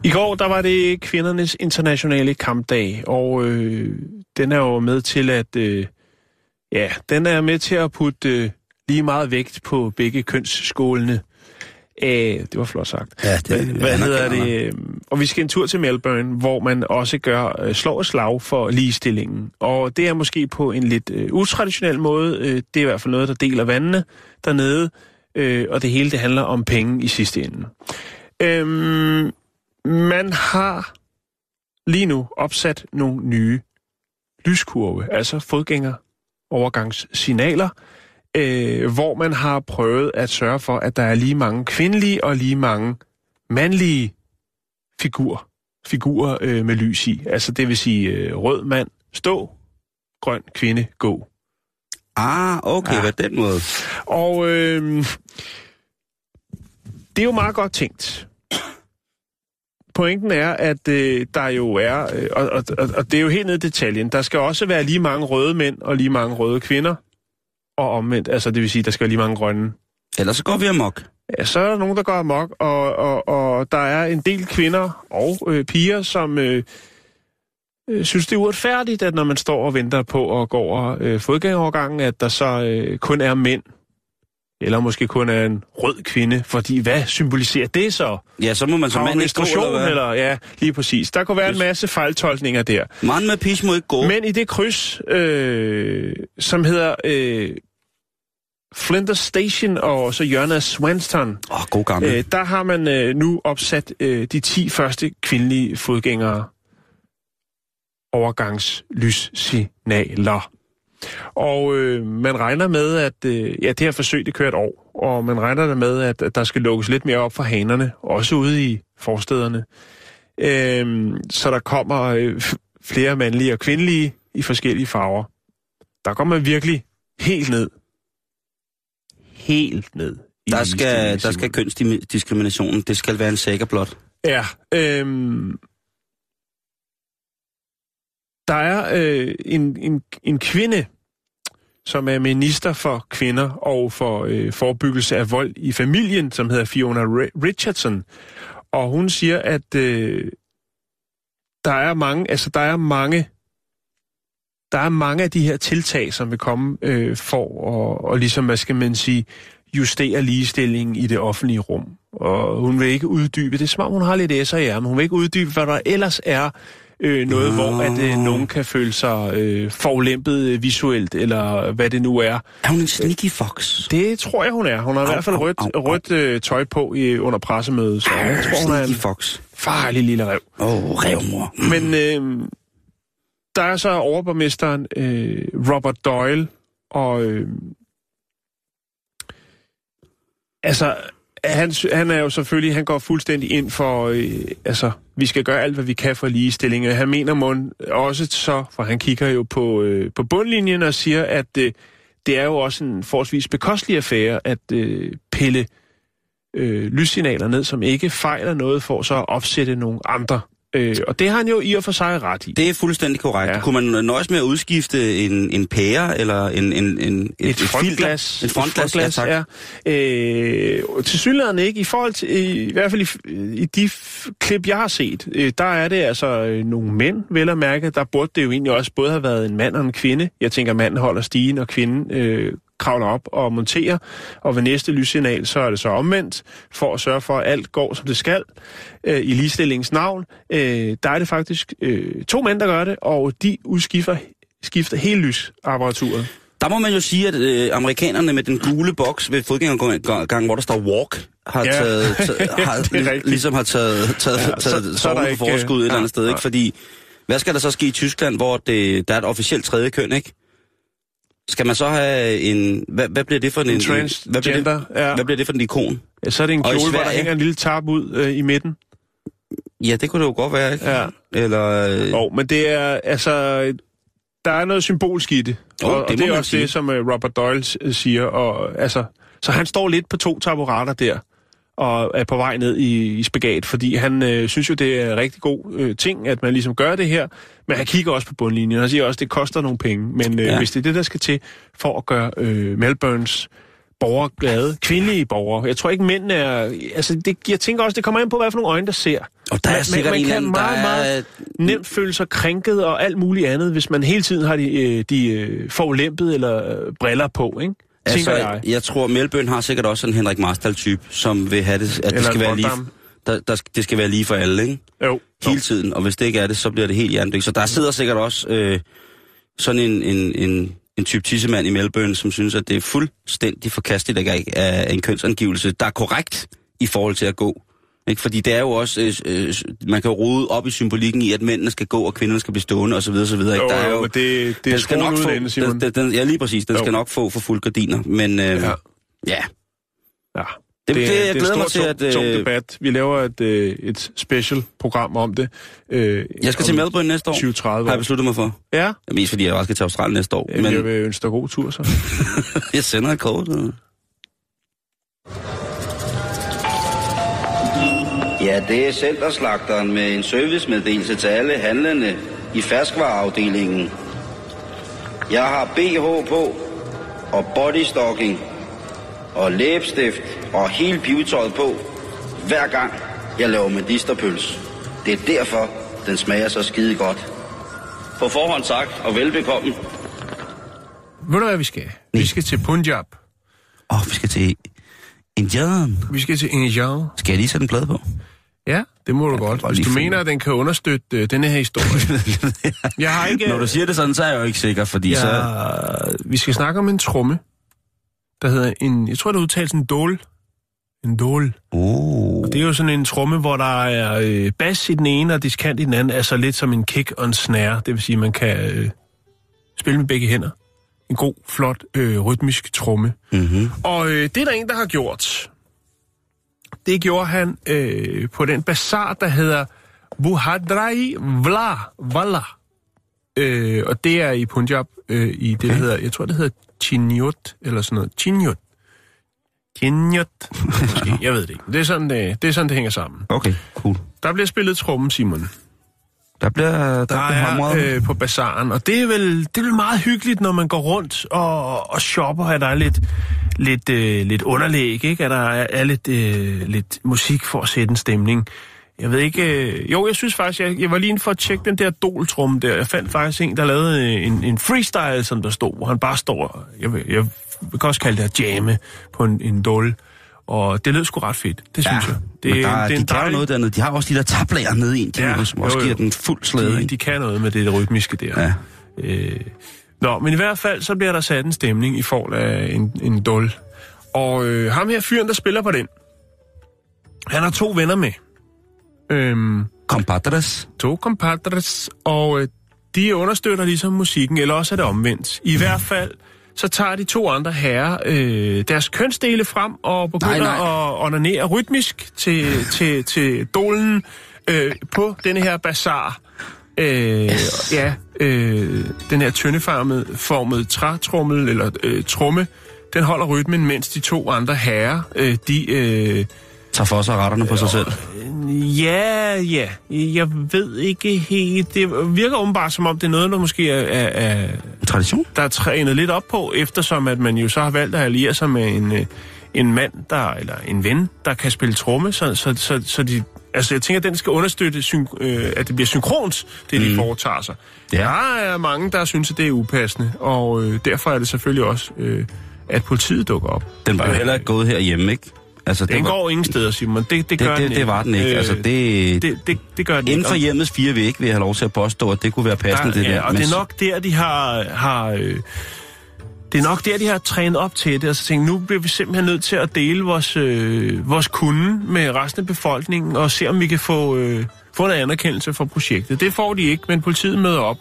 I går, der var det kvindernes internationale kampdag, og øh, den er jo med til at, øh, ja, den er med til at putte øh, lige meget vægt på begge kønsskålene. Æh, det var flot sagt. Ja, det- hvad, hvad hedder det? øh, Og vi skal en tur til Melbourne, hvor man også gør øh, slår og slag for ligestillingen. Og det er måske på en lidt øh, utraditionel måde. Øh, det er i hvert fald noget, der deler vandene dernede. Øh, og det hele, det handler om penge i sidste ende. Øhm, man har lige nu opsat nogle nye lyskurve, altså fodgængerovergangssignaler, øh, hvor man har prøvet at sørge for, at der er lige mange kvindelige og lige mange mandlige figurer, figurer øh, med lys i. Altså det vil sige øh, rød mand, stå, grøn kvinde, gå. Ah, okay, Ja. hvad den måde. Og øh, det er jo meget godt tænkt. Pointen er, at øh, der jo er, øh, og, og, og, det er jo helt ned i detaljen, der skal også være lige mange røde mænd og lige mange røde kvinder, og omvendt, altså det vil sige, der skal være lige mange grønne. Ellers så går vi amok. Ja, så er der nogen, der går amok, og, og, og der er en del kvinder og øh, piger, som øh, øh, synes, det er uretfærdigt, at når man står og venter på at gå over øh, fodgængerovergangen, at der så øh, kun er mænd, eller måske kun er en rød kvinde, fordi hvad symboliserer det så? Ja, så må man som mand ikke gå, eller eller ja, lige præcis. Der kunne være en masse fejltolkninger der. Mand med pis må ikke gå. Men i det kryds, øh, som hedder øh, Flinders Station og så Jørgen Swanston, Åh, oh, god gammel. øh, der har man øh, nu opsat øh, de 10 første kvindelige fodgængere overgangslyssignaler. Og øh, man regner med, at øh, ja, det her forsøg det kører et år, og man regner der med, at, at der skal lukkes lidt mere op for hanerne, også ude i forstederne. Øh, så der kommer øh, flere mandlige og kvindelige i forskellige farver. Der kommer man virkelig helt ned. Helt ned. Der skal, der skal kønsdiskriminationen, det skal være en sikker blot. Ja, øhm, der er øh, en, en, en kvinde, som er minister for kvinder og for øh, forebyggelse af vold i familien, som hedder Fiona Richardson. Og hun siger, at øh, der er mange, altså der er mange, der er mange af de her tiltag, som vil komme øh, for at, og ligesom, hvad skal man sige, justere ligestillingen i det offentlige rum. Og hun vil ikke uddybe, det er som om hun har lidt S'er i ærmet, hun vil ikke uddybe, hvad der ellers er øh, noget, Nå. hvor at øh, nogen kan føle sig øh, forulæmpet øh, visuelt, eller hvad det nu er. Er hun en sneaky fox? Det tror jeg, hun er. Hun har i Au, hvert fald au, rødt, au, rødt øh, tøj på i, under pressemødet, så jeg tror, hun er en fox. farlig lille rev. Åh, oh, revmor. Men øh, der er så overborgmesteren øh, Robert Doyle, og øh, altså, han, han er jo selvfølgelig, han går fuldstændig ind for, øh, altså, vi skal gøre alt, hvad vi kan for ligestilling. Han mener mon også så, for han kigger jo på, øh, på bundlinjen og siger, at øh, det er jo også en forholdsvis bekostelig affære at øh, pille øh, lyssignaler ned, som ikke fejler noget, for så at opsætte nogle andre. Øh, og det har han jo i og for sig ret i. Det er fuldstændig korrekt. Ja. Kunne man nøjes med at udskifte en, en pære eller en, en, en, Et, et filter? frontglas. Et frontglas, ja, tak. ja. Øh, til synligheden ikke. I forhold til, i, i hvert fald i, i de klip, jeg har set, øh, der er det altså øh, nogle mænd, vel at mærke. Der burde det jo egentlig også både have været en mand og en kvinde. Jeg tænker, manden holder stigen, og kvinden øh, kravler op og monterer. Og ved næste lyssignal, så er det så omvendt, for at sørge for, at alt går, som det skal, øh, i ligestillingens navn. Øh, der er det faktisk øh, to mænd, der gør det, og de udskifter skifter hele lysapparaturet. Der må man jo sige, at øh, amerikanerne med den gule boks ved fodgængergangen, hvor der står walk, har Ja. ja. taget, taget har, rigtigt. ligesom har taget, taget, Ja, ja, så- taget så er der så, ikke, for forskud et eller ja, andet sted, nej. ikke? Fordi, hvad skal der så ske i Tyskland, hvor det, der er et officielt tredje køn, ikke? Skal man så have en... Hvad, hvad bliver det for en... En hvad, bliver transgender, det, ja. hvad bliver det for en ikon? Ja, så er det en Og kjole, hvor der Sverige? hænger en lille tarp ud øh, i midten. Ja, det kunne det jo godt være, ikke? Ja. Eller... Øh, Jo, men det er, altså, der er noget symbolsk i det. Jo, og, og det det må er også sige. det, som uh, Robert Doyle uh, siger. Og, altså, så han står lidt på to taburetter der, og er på vej ned i, i spagat, fordi han øh, synes jo, det er en rigtig god øh, ting, at man ligesom gør det her, men han kigger også på bundlinjen, og han siger også, at det koster nogle penge, men øh, ja. Hvis det er det, der skal til for at gøre øh, Melbournes borgere glade, kvindelige borgere. Jeg tror ikke, mænd er... Altså, det, jeg tænker også, det kommer ind på, hvad for nogle øjne, der ser. og der er man, sikkert man en kan anden, meget, meget er... nemt føle sig krænket og alt muligt andet, hvis man hele tiden har de, øh, de øh, forulæmpet eller øh, briller på, ikke? Altså, jeg. jeg tror, Melbourne har sikkert også en Henrik Marstal-type, som vil have det, at det skal, være lige, der, der, det skal være lige for alle, ikke? Jo. Hele tiden, og hvis det ikke er det, så bliver det helt hjernedødt. Så der sidder sikkert også øh, sådan en, en, en, en type tissemand i Melbourne, som synes, at det er fuldstændig forkasteligt, at er en kønsangivelse, der er korrekt i forhold til at gå. Ikke? Fordi det er jo også, øh, øh, man kan jo rode op i symbolikken i, at mændene skal gå, og kvinderne skal blive stående osv. osv. Ikke? Jo, der er jo, det, det er den skal nok få, ende, Simon. den, den, ja, lige præcis. Den Jo. skal nok få for fuld gardiner. Men øh, Ja. ja. ja, Ja. Det- det- jeg er en glæder mig til, tung, at, tung øh, debat. Vi laver et, øh, et special-program om det. Øh, jeg skal til Melbourne næste år, 20-30 har år. jeg besluttet mig for. Ja, Mest fordi jeg også skal til Australien næste år. Jamen, men jeg vil ønske dig god tur så. jeg sender et kort. øh. Ja, det er centerslagteren med en servicemeddelelse til alle handlende i færskvareafdelingen. Jeg har BH på og bodystocking og læbestift og hele pivetøjet på, hver gang jeg laver medisterpøls. Det er derfor, den smager så skide godt. På forhånd tak og velbekomme. Ved du, hvad vi skal? Vi skal til Punjab. Åh, oh, vi skal til Indian. Vi skal til Indian. Skal jeg lige sætte en plade på? Det må du kan godt. Hvis du mener, at den kan understøtte øh, denne her historie. Jeg har ikke... Når du siger det sådan, så er jeg jo ikke sikker, fordi ja. så... Vi skal snakke om en tromme, der hedder en... Jeg tror, det udtales en dol. En dol. Oh. Det er jo sådan en tromme, hvor der er øh, bas i den ene og diskant i den anden, altså lidt som en kick og en snare. Det vil sige, at man kan øh, spille med begge hænder. En god, flot, øh, rytmisk tromme. Mm-hmm. Og øh, det er der en, der har gjort. Det gjorde han øh, på den bazar, der hedder Buhadrai Vla Vala. Øh, og det er i Punjab, øh, i det, der hedder, jeg tror, det hedder Chinyot, eller sådan noget. Chinyot. Chinyot. Jeg ved det ikke. Det er sådan, det, det, er sådan, det hænger sammen. Okay, cool. Der bliver spillet trommen, Simon. Der bliver, der, Der er øh, på bazaren, og det er, vel, det er vel meget hyggeligt, når man går rundt og, og shopper, at der er lidt, lidt, øh, lidt underlæg, ikke? At der er, er lidt, øh, lidt musik for at sætte en stemning. Jeg ved ikke... Øh, jo, jeg synes faktisk, jeg, jeg var lige for at tjekke den der doltrum der. Jeg fandt faktisk en, der lavede øh, en, en freestyle, som der stod, hvor han bare står... Jeg vil, jeg vil også kalde det at jamme på en, en dol. Og det lød sgu ret fedt, det synes jeg. Det, men der, er- det er de kan jo noget dernede. De har også de der tablager nede i Indien, Ja, ja, som også jo, jo. giver den fuld slæde. de, de kan noget med det rytmiske der. Ja. Øh, nå, men i hvert fald, så bliver der sat en stemning i form af en, en dul. Og øh, ham her fyren, der spiller på den, han har to venner med. Øhm, Compadres. to compadres, og øh, de understøtter ligesom musikken, eller også er det omvendt. I hvert fald, så tager de to andre herrer øh, deres kønsdele frem og begynder Nej, nej. at onanere rytmisk til, til, til dolen øh, på denne her bazar. Øh, Ja, øh, den her tyndeformede formede trætrummel, eller øh, tromme, den holder rytmen, mens de to andre herrer, øh, de... Øh, Tager for sig retterne på sig selv. Ja, ja. Jeg ved ikke helt. Det virker åbenbart som om, det er noget, der måske er, er, Tradition? der er trænet lidt op på, eftersom at man jo så har valgt at alliere sig med en, øh, en mand, der, eller en ven, der kan spille tromme, så, så, så, så de, altså jeg tænker, at den skal understøtte, syn, øh, at det bliver synkront, det de foretager sig. Ja. Der er mange, der synes, at det er upassende, og øh, derfor er det selvfølgelig også, øh, at politiet dukker op. Den var jo heller ikke gået herhjemme, ikke? Altså, Den var, går ingen steder, Simon. Det, det, gør det, den det, ikke. det var den ikke. Øh, Altså, det, det, det, det gør den inden ikke. for hjemmets fire vægge vil jeg have lov til at påstå, at det kunne være passende, det ja, der. og det er nok der, de har... har øh, det er nok der, de har trænet op til det, og så tænkt, nu bliver vi simpelthen nødt til at dele vores, øh, vores kunde med resten af befolkningen, og se, om vi kan få, øh, få en anerkendelse for projektet. Det får de ikke, men politiet møder op.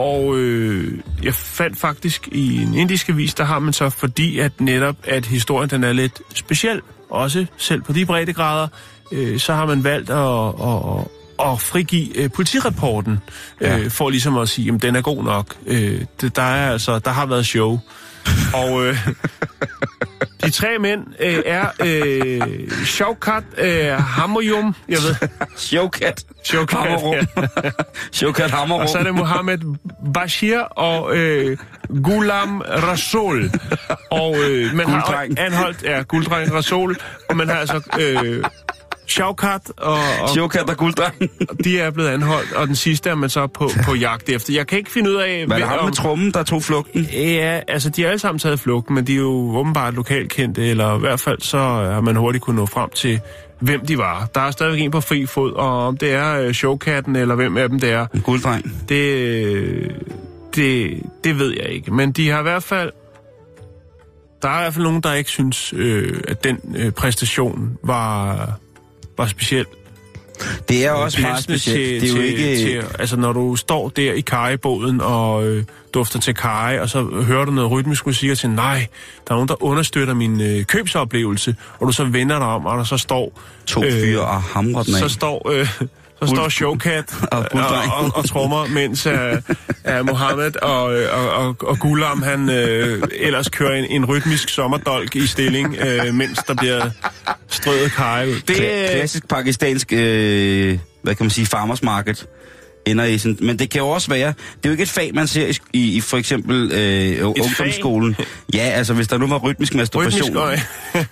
Og øh, jeg fandt faktisk i en indisk avis, der har man så, fordi at netop, at historien den er lidt speciel, også selv på de breddegrader, øh, så har man valgt at, at, at frigive øh, politirapporten, øh, for ligesom at sige, at den er god nok. Øh, det, der, er altså, der har været show. Og øh, de tre mænd øh, er øh, Shaukat øh, Hammerjum, jeg ved, Showcat. Shaukat, Hammerum. ja. Showcat Hammerum. Og så er det Mohammed Bashir og øh, Gulam Rasoul. Og øh, man har Gulddreng. anholdt, ja, Gulddreng Rasoul, og man har altså øh, Shaukat, og, og Showcat og gulddreng. de er blevet anholdt, og den sidste er man så på, på jagt efter. Jeg kan ikke finde ud af... Hvad er ham med trummen, der tog flugten? Ja, altså de er alle sammen taget flugten, men de er jo åbenbart lokalkendte, eller i hvert fald så har man hurtigt kunne nå frem til, hvem de var. Der er stadigvæk en på fri fod, og om det er øh, showkatten, eller hvem af dem det er, En gulddreng. det, det, det ved jeg ikke. Men de har i hvert fald... Der er i hvert fald nogen, der ikke synes, øh, at den øh, præstation var, var speciel. Det er også meget specielt. Det er jo til, ikke... Til, altså, når du står der i kajebåden og øh, dufter til kaj, og så hører du noget rytmisk musik og siger, nej, der er nogen, der understøtter min øh, købsoplevelse, og du så vender dig om, og der så står... To fyre og hamrer den af. Så står... Øh, så står Showcat Og og, og, og, trommer, mens uh, uh, Mohammed og, øh, og, og, og Gulam, han uh, ellers kører en, en rytmisk sommerdolk i stilling, uh, mens der bliver strøget kaj ud. Det, Kla- klassisk pakistansk, øh, hvad kan man sige, farmers market ender i sådan, men det kan jo også være, det er jo ikke et fag, man ser i, i, for eksempel øh, ungdomsskolen. Ja, altså hvis der nu var rytmisk masturbation, Rytmisk,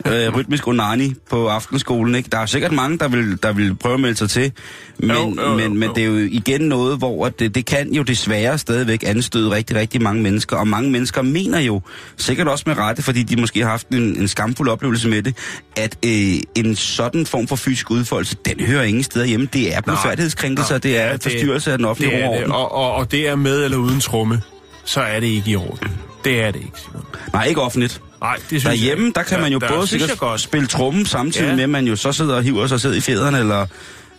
øh, rytmisk onani på aftenskolen, ikke? Der er sikkert mange, der vil, der vil prøve at melde sig til, men, Jo, jo, jo, men, men det er jo igen noget, hvor det, det kan jo desværre stadigvæk anstøde rigtig, rigtig mange mennesker, og mange mennesker mener jo, sikkert også med rette, fordi de måske har haft en, en skamfuld oplevelse med det, at øh, en sådan form for fysisk udfoldelse, den hører ingen steder hjemme. Det er blodfærdighedskrænkelse, det er forstyrrelse af den offentlige det er det, og, og, og det er med eller uden tromme, så er det ikke i orden. Det er det ikke, Simon. Nej, ikke offentligt. Nej, det synes Derhjemme, jeg, der kan Ja, man jo der både sikkert godt. spille trommen samtidig Ja. med, at man jo så sidder og hiver sig selv i fjederen, eller,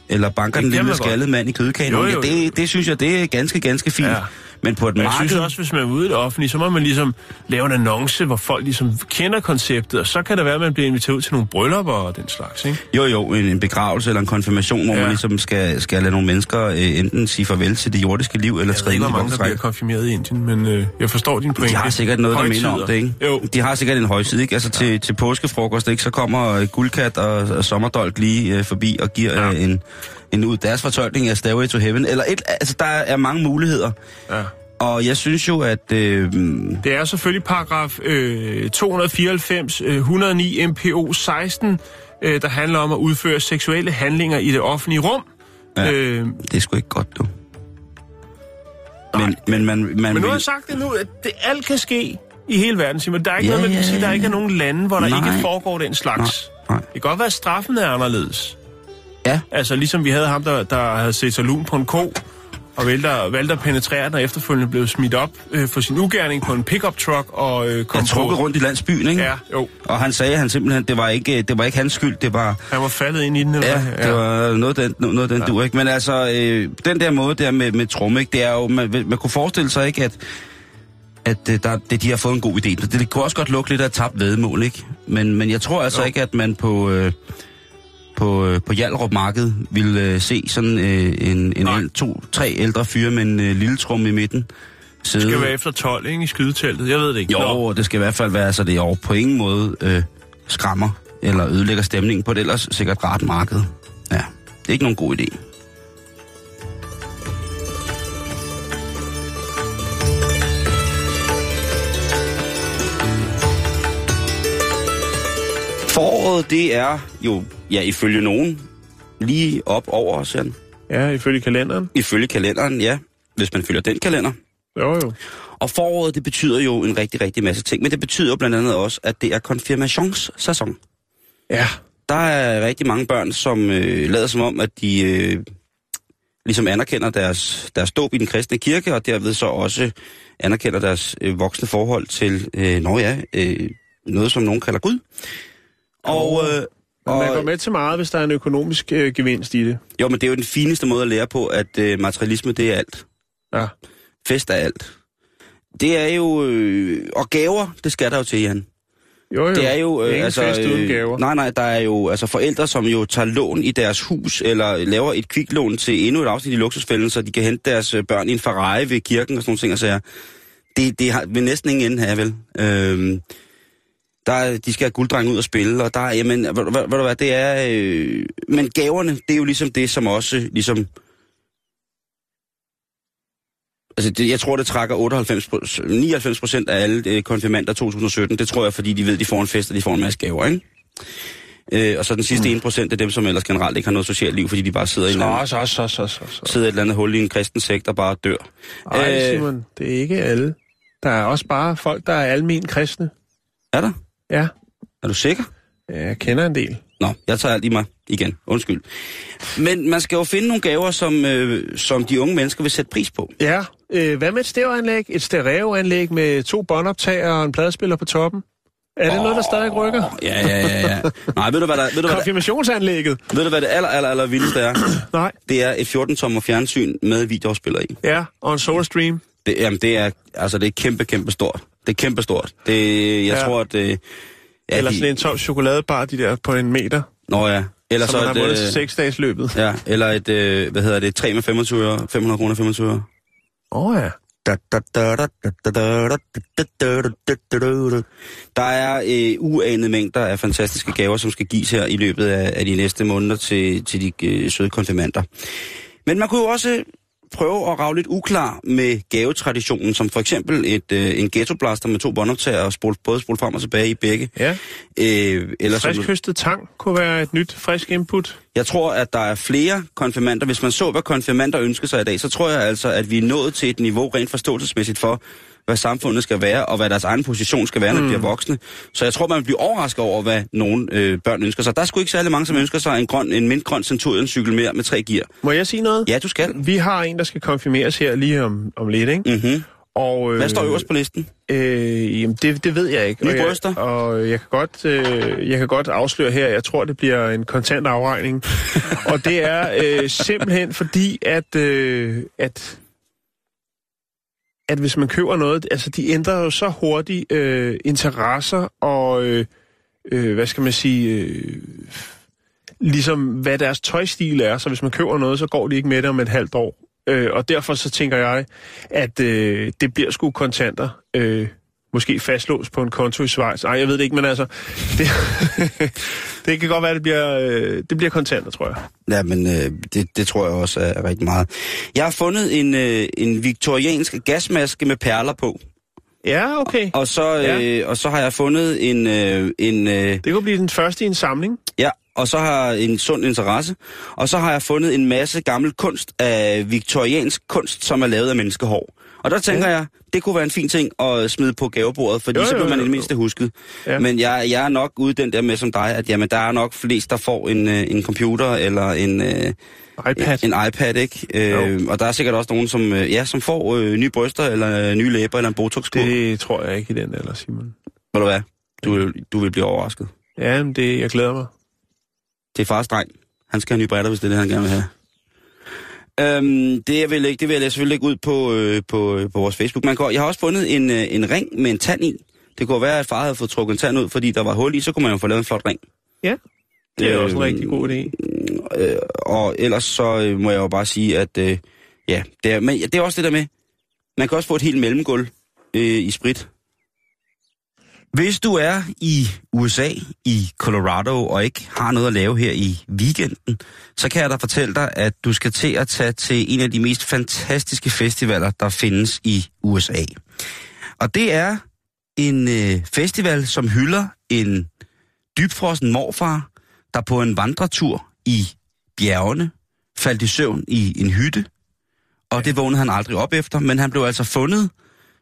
eller banker Det den lille skaldede mand i kødekagen. Jo, jo, jo. Det, det synes jeg, det er ganske, ganske fint. Ja. Men på et Men jeg marked... synes også, hvis man er ude i det offentlige, så må man ligesom lave en annonce, hvor folk ligesom kender konceptet, og så kan det være, at man bliver inviteret ud til nogle bryllupper og den slags, ikke? Jo, jo, en, en begravelse eller en konfirmation, hvor Ja. man ligesom skal, skal lade nogle mennesker øh, enten sige farvel til det jordiske liv, eller træde ind i mange, der bliver konfirmeret i Indien, men øh, jeg forstår din pointe. De har sikkert noget, der minder om det, ikke? Jo. De har sikkert en højtid, ikke? Altså til, til påskefrokost, ikke? Så kommer øh, Guldkat og, og Sommerdolk lige øh, forbi og giver Ja. øh, en, en ud deres fortolkning af Stairway to Heaven. Eller et, altså, der er mange muligheder. Ja. Og jeg synes jo, at... Øh, Det er selvfølgelig paragraf øh, 294, øh, 109 MPO 16, øh, der handler om at udføre seksuelle handlinger i det offentlige rum. Ja. Øh, det er sgu ikke godt, du. Men, men man, man men nu har jeg sagt det nu, at det alt kan ske i hele verden, Simon. Der er ikke Ja, noget, man kan sige, der ikke er nogen lande, hvor der Nej. ikke foregår den slags. Nej, nej. Det kan godt være, at straffen er anderledes. Ja, Altså ligesom vi havde ham, der, der havde set sig lun på en ko, og valgte, valgte at penetrere den, og efterfølgende blev smidt op øh, for sin ugerning på en pickup truck og øh, kom Han trukket på... rundt i landsbyen, ikke? Ja, jo. Og han sagde, at han simpelthen, det var ikke, det var ikke hans skyld, det var... Han var faldet ind i den, eller Ja, hvad? det var noget den, noget den ja. dur, ikke? Men altså, øh, den der måde der med, med trum, ikke? Det er jo, man, man kunne forestille sig ikke, at, at øh, der, det, de har fået en god idé. Det, det kunne også godt lugte lidt af tabt vedmål, ikke? Men, men jeg tror altså Jo. ikke, at man på, øh, på, øh, på Hjalrup Marked ville øh, se sådan øh, en, en el, to, tre ældre fyre med en øh, lille trum i midten. Sidde. Det skal være efter 12, ikke? I skydeteltet. Jeg ved det ikke. Nå. Jo, det skal i hvert fald være, så det er over på ingen måde øh, skræmmer eller ødelægger stemningen på et ellers sikkert rart marked. Ja, det er ikke nogen god idé. Foråret, det er jo, ja, ifølge nogen, lige op over os, Jan. Ja, ifølge kalenderen. Ifølge kalenderen, ja. Hvis man følger den kalender. Jo, jo. Og foråret, det betyder jo en rigtig, rigtig masse ting. Men det betyder blandt andet også, at det er konfirmationssæson. Ja. Der er rigtig mange børn, som øh, lader som om, at de øh, ligesom anerkender deres, deres dåb i den kristne kirke, og derved så også anerkender deres øh, voksne forhold til, øh, nå ja, øh, noget som nogen kalder Gud. Og, øh, Men man går og med til meget, hvis der er en økonomisk øh, gevinst i det. jo, men det er jo den fineste måde at lære på, at øh, materialisme, det er alt. Ja. Fest er alt. Det er jo... Øh, og gaver, det skal der jo til, Jan. Jo, jo. Det er jo... Ingen altså, fest uden gaver. Nej, nej, der er jo altså forældre, som jo tager lån i deres hus, eller laver et kviklån til endnu et afsnit i luksusfælden, så de kan hente deres øh, børn i en Ferrari ved kirken og sådan nogle ting, og sager. Det, det har, vil næsten ingen ende have, vel? Øhm, der, er- de skal have gulddreng ud og spille, og der er, jamen, ved, ved, ved du hvad, det er... Øh, men gaverne, det er jo ligesom det, som også ligesom... Altså, det, jeg tror, det trækker 98, pro- 99 procent af alle øh, konfirmander 2017. Det tror jeg, fordi de ved, de får en fest, og de får en masse gaver, ikke? Øh, og så den sidste 1 procent er dem, som ellers generelt ikke har noget socialt liv, fordi de bare sidder i, en anden, Så, så, så, så, så. sidder et eller andet hul i en kristen sekt og bare dør. Ej, Øh, Simon, det er ikke alle. Der er også bare folk, der er almen kristne. Er der? Ja, Er du sikker? jeg kender en del. Nå, jeg tager alt i mig igen. Undskyld. Men man skal jo finde nogle gaver, som, øh, som de unge mennesker vil sætte pris på. Ja, øh, hvad med et stereoanlæg? Et stereoanlæg med to båndoptager og en pladespiller på toppen? Er det oh. noget, der stadig rykker? Ja, ja, ja, ja. Nej, ved du, hvad, der, ved du, hvad, der, Konfirmationsanlægget? ved du, hvad det aller, aller, aller vildeste er? Nej. Det er et 14-tommer fjernsyn med videoafspiller i. Ja, og en SolarStream. Det, jamen, det er, altså, det er kæmpe, kæmpe stort. Det er kæmpe stort. Det, jeg Ja. tror, at... Øh, ja, Eller de- sådan en tom chokoladebar, de der på en meter. Nå ja. Eller Som så man har et, vundet til øh, seks dages løbet. Ja, eller et, øh, hvad hedder det, 3 med 25 øre, 500 kroner 25 øre. Åh oh, ja. Der er øh, uanede mængder af fantastiske gaver, som skal gives her i løbet af, af de næste måneder til, til de øh, søde konfirmander. Men man kunne jo også prøve at rave lidt uklar med gavetraditionen, som for eksempel et, øh, en ghettoblaster med to båndoptager og spol, både spole frem og tilbage i begge. Ja. Øh, eller Frisk høstet tang kunne være et nyt, frisk input. jeg tror, at der er flere konfirmander. Hvis man så, hvad konfirmander ønsker sig i dag, så tror jeg altså, at vi er nået til et niveau rent forståelsesmæssigt for, hvad samfundet skal være, og hvad deres egen position skal være, når de bliver voksne. Så jeg tror, man bliver overrasket over, hvad nogle øh, børn ønsker sig. Der er sgu ikke særlig mange, som ønsker sig en, grøn, en mindgrøn Centurion-cykel mere med tre gear. Må jeg sige noget? Ja, du skal. Vi har en, der skal konfirmeres her lige om, om lidt, ikke? Mm-hmm. Og, øh, Hvad står øverst på listen? Øh, jamen, det, det ved jeg ikke. Nye og jeg, bryster? Og jeg kan, godt, øh, jeg kan godt afsløre her, jeg tror, det bliver en kontant afregning. og det er øh, simpelthen fordi, at, øh, at, at hvis man køber noget, altså de ændrer jo så hurtigt øh, interesser og, øh, øh, hvad skal man sige, øh, ligesom hvad deres tøjstil er. Så hvis man køber noget, så går de ikke med det om et halvt år. Øh, og derfor så tænker jeg, at øh, det bliver sgu kontanter. Øh, måske fastlåst på en konto i Schweiz. Nej, jeg ved det ikke, men altså, det, det kan godt være, at det bliver, øh, det bliver kontanter, tror jeg. Ja, men øh, det, det tror jeg også er, rigtig meget. Jeg har fundet en, øh, en viktoriansk gasmaske med perler på. Ja, okay. Og så, øh, Ja. og så har jeg fundet en... Øh, en øh, Det kunne blive den første i en samling. ja, og så har en sund interesse, og så har jeg fundet en masse gammel kunst af viktoriansk kunst, som er lavet af menneskehår. Og der tænker ja. jeg, det kunne være en fin ting at smide på gavebordet, fordi Jo, så jo, bliver man i det mindste husket. Ja. Men jeg, jeg er nok ude den der med som dig, at jamen, der er nok flest, der får en, øh, en computer eller en, øh, iPad. en iPad, ikke? Øh, og der er sikkert også nogen, som, øh, ja, som får øh, nye bryster eller øh, nye læber eller en botox det... Det tror jeg ikke i den alder, Simon. Ved du hvad? Du, du vil blive overrasket. Ja, men det, jeg glæder mig. Det er fars dreng. Han skal have nye brætter, hvis det er det, han gerne vil have. Øhm, det, jeg vil ikke, det vil jeg selvfølgelig ikke ud på, øh, på, øh, på vores Facebook. Man kan, jeg har også fundet en, øh, en ring med en tand i. Det kunne være, at far havde fået trukket en tand ud, fordi der var hul i, så kunne man jo få lavet en flot ring. Ja, det er også en Øhm, rigtig god idé. Øh, og ellers så øh, må jeg jo bare sige, at øh, ja, det er, men det er også det der med, man kan også få et helt mellemgulv øh, i sprit. Hvis du er i USA, i Colorado, og ikke har noget at lave her i weekenden, så kan jeg da fortælle dig, at du skal til at tage til en af de mest fantastiske festivaler, der findes i USA. Og det er en øh, festival, som hylder en dybfrossen morfar, der på en vandretur i bjergene faldt i søvn i en hytte. Og det vågnede han aldrig op efter, men han blev altså fundet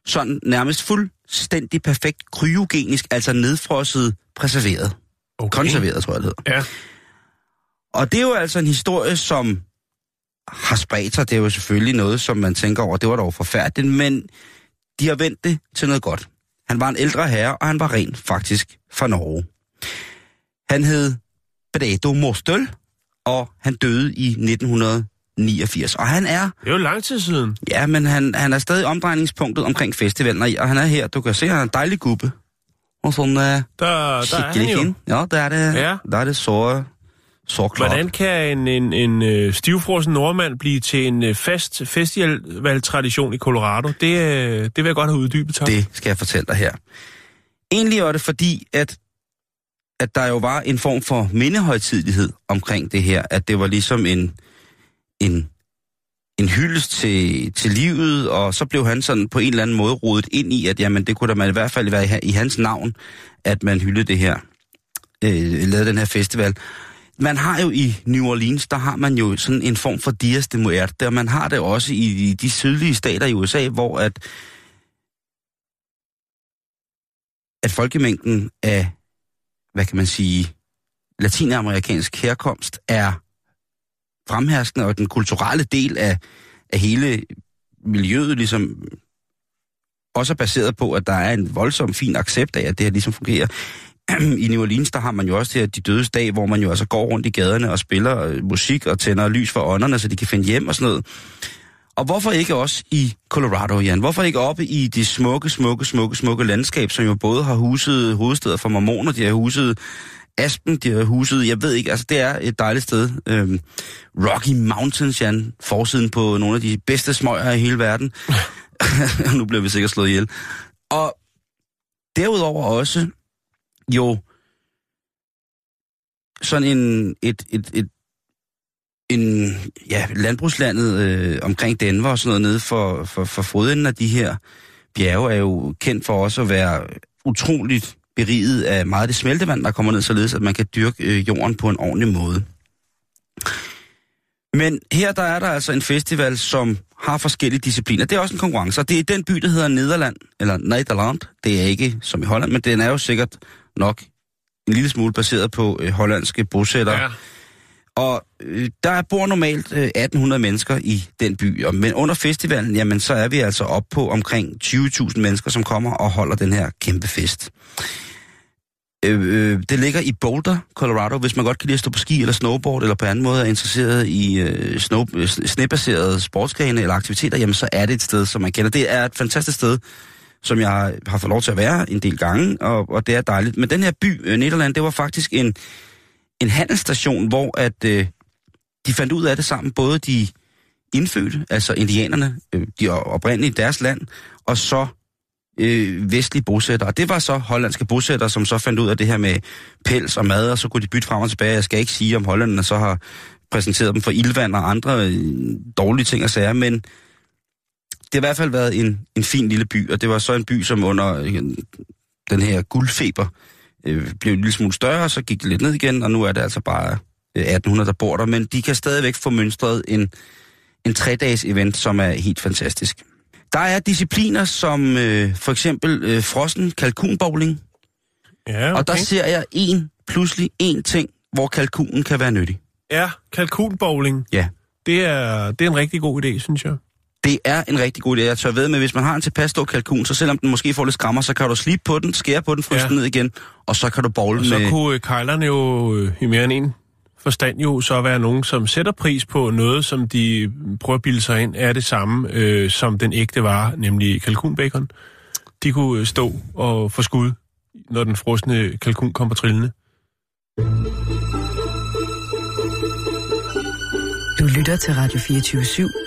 sådan nærmest fuldstændig perfekt kryogenisk, altså nedfrosset, preserveret. Okay. Konserveret, tror jeg det hedder. Ja. Og det er jo altså en historie, som har spredt sig. Det er jo selvfølgelig noget, som man tænker over, det var dog forfærdeligt, men de har vendt det til noget godt. Han var en ældre herre, og han var ren faktisk fra Norge. Han hed Bredo Mostøl, og han døde i 1989. Og han er, Det er jo lang tid siden. ja, men han, han er stadig omdrejningspunktet omkring festivalen, og- og han er her. Du kan se, han er en dejlig gubbe. Og sådan uh, Der, der er han jo. Ja, der er det, Ja. der er det så, så klart. Hvordan kan en, en, en øh, stivfrossen nordmand blive til en øh, fast festivaltradition i Colorado? Det, det vil jeg godt have uddybet, tak. Det skal jeg fortælle dig her. Egentlig var det fordi, at, at der jo var en form for mindehøjtidlighed omkring det her. At det var ligesom en, en, en hyldest til, til livet, og så blev han sådan på en eller anden måde rodet ind i, at jamen, det kunne da man i hvert fald være i, i hans navn, at man hyldede det her, øh, lavede den her festival. Man har jo i New Orleans, der har man jo sådan en form for Dias de Muerte, og man har det også i, i de sydlige stater i USA, hvor at at folkemængden af, hvad kan man sige, latinamerikansk herkomst er fremherskende, og den kulturelle del af, af hele miljøet ligesom også er baseret på, at der er en voldsom fin accept af, at det her ligesom fungerer. I New Orleans, der har man jo også det her De Dødes Dag, hvor man jo altså går rundt i gaderne og spiller øh, musik og tænder lys for ånderne, så de kan finde hjem og sådan noget. Og hvorfor ikke også i Colorado, Jan? Hvorfor ikke oppe i de smukke, smukke, smukke, smukke landskab, som jo både har huset hovedsteder for mormoner, de har huset Aspen, de har huset, jeg ved ikke, altså det er et dejligt sted. Øhm, Rocky Mountains, Jan, forsiden på nogle af de bedste smøger i hele verden. nu bliver vi sikkert slået ihjel. Og derudover også jo sådan en, et, et, et en, ja, landbrugslandet øh, omkring Denver og sådan noget nede for, for, for fodenden af de her bjerge er jo kendt for også at være utroligt beriget af meget af det smeltevand, der kommer ned, således at man kan dyrke øh, jorden på en ordentlig måde. Men her der er der altså en festival, som har forskellige discipliner. Det er også en konkurrence, og det er den by, der hedder Nederland, eller Nederland. Det er ikke som i Holland, men den er jo sikkert nok en lille smule baseret på øh, hollandske bosættere. Ja. Og øh, der bor normalt øh, 1800 mennesker i den by, og, men under festivalen, jamen så er vi altså op på omkring 20.000 mennesker, som kommer og holder den her kæmpe fest. Øh, øh, det ligger i Boulder, Colorado. Hvis man godt kan lide at stå på ski eller snowboard, eller på anden måde er interesseret i øh, snow, øh, snebaserede sportsgrene eller aktiviteter, jamen så er det et sted, som man kender. Det er et fantastisk sted, som jeg har, fået lov til at være en del gange, og, og det er dejligt. Men den her by, øh, Nederland, det var faktisk en, en handelsstation, hvor at øh, de fandt ud af det sammen, både de indfødte, altså indianerne, øh, de oprindelige i deres land, og så øh, vestlige bosættere. Og det var så hollandske bosættere, som så fandt ud af det her med pels og mad, og så kunne de bytte frem og tilbage. Jeg skal ikke sige, om hollænderne så har præsenteret dem for ildvand og andre øh, dårlige ting og sager, men det har i hvert fald været en, en fin lille by, og det var så en by, som under øh, den her guldfeber øh, blev en lille smule større, og så gik det lidt ned igen, og nu er det altså bare øh, 1800, der bor der. Men de kan stadigvæk få mønstret en, en tre-dages event, som er helt fantastisk. Der er discipliner som øh, for eksempel øh, frossen kalkunbowling, Ja, okay. og der ser jeg en, pludselig en ting, hvor kalkunen kan være nyttig. Ja, kalkunbowling. Ja. Det er, det er en rigtig god idé, synes jeg. Det er en rigtig god idé. Jeg tør ved med, hvis man har en tilpas stor kalkun, så selvom den måske får lidt skrammer, så kan du slippe på den, skære på den, fryse Ja. den ned igen, og så kan du bowle Og så med... kunne øh, kejlerne jo øh, i mere end en forstand jo så være nogen, som sætter pris på noget, som de prøver at bilde sig ind, er det samme øh, som den ægte vare, nemlig kalkunbacon. De kunne øh, stå og få skud, når den frosne kalkun kommer trillende. Du lytter til Radio 24 /7.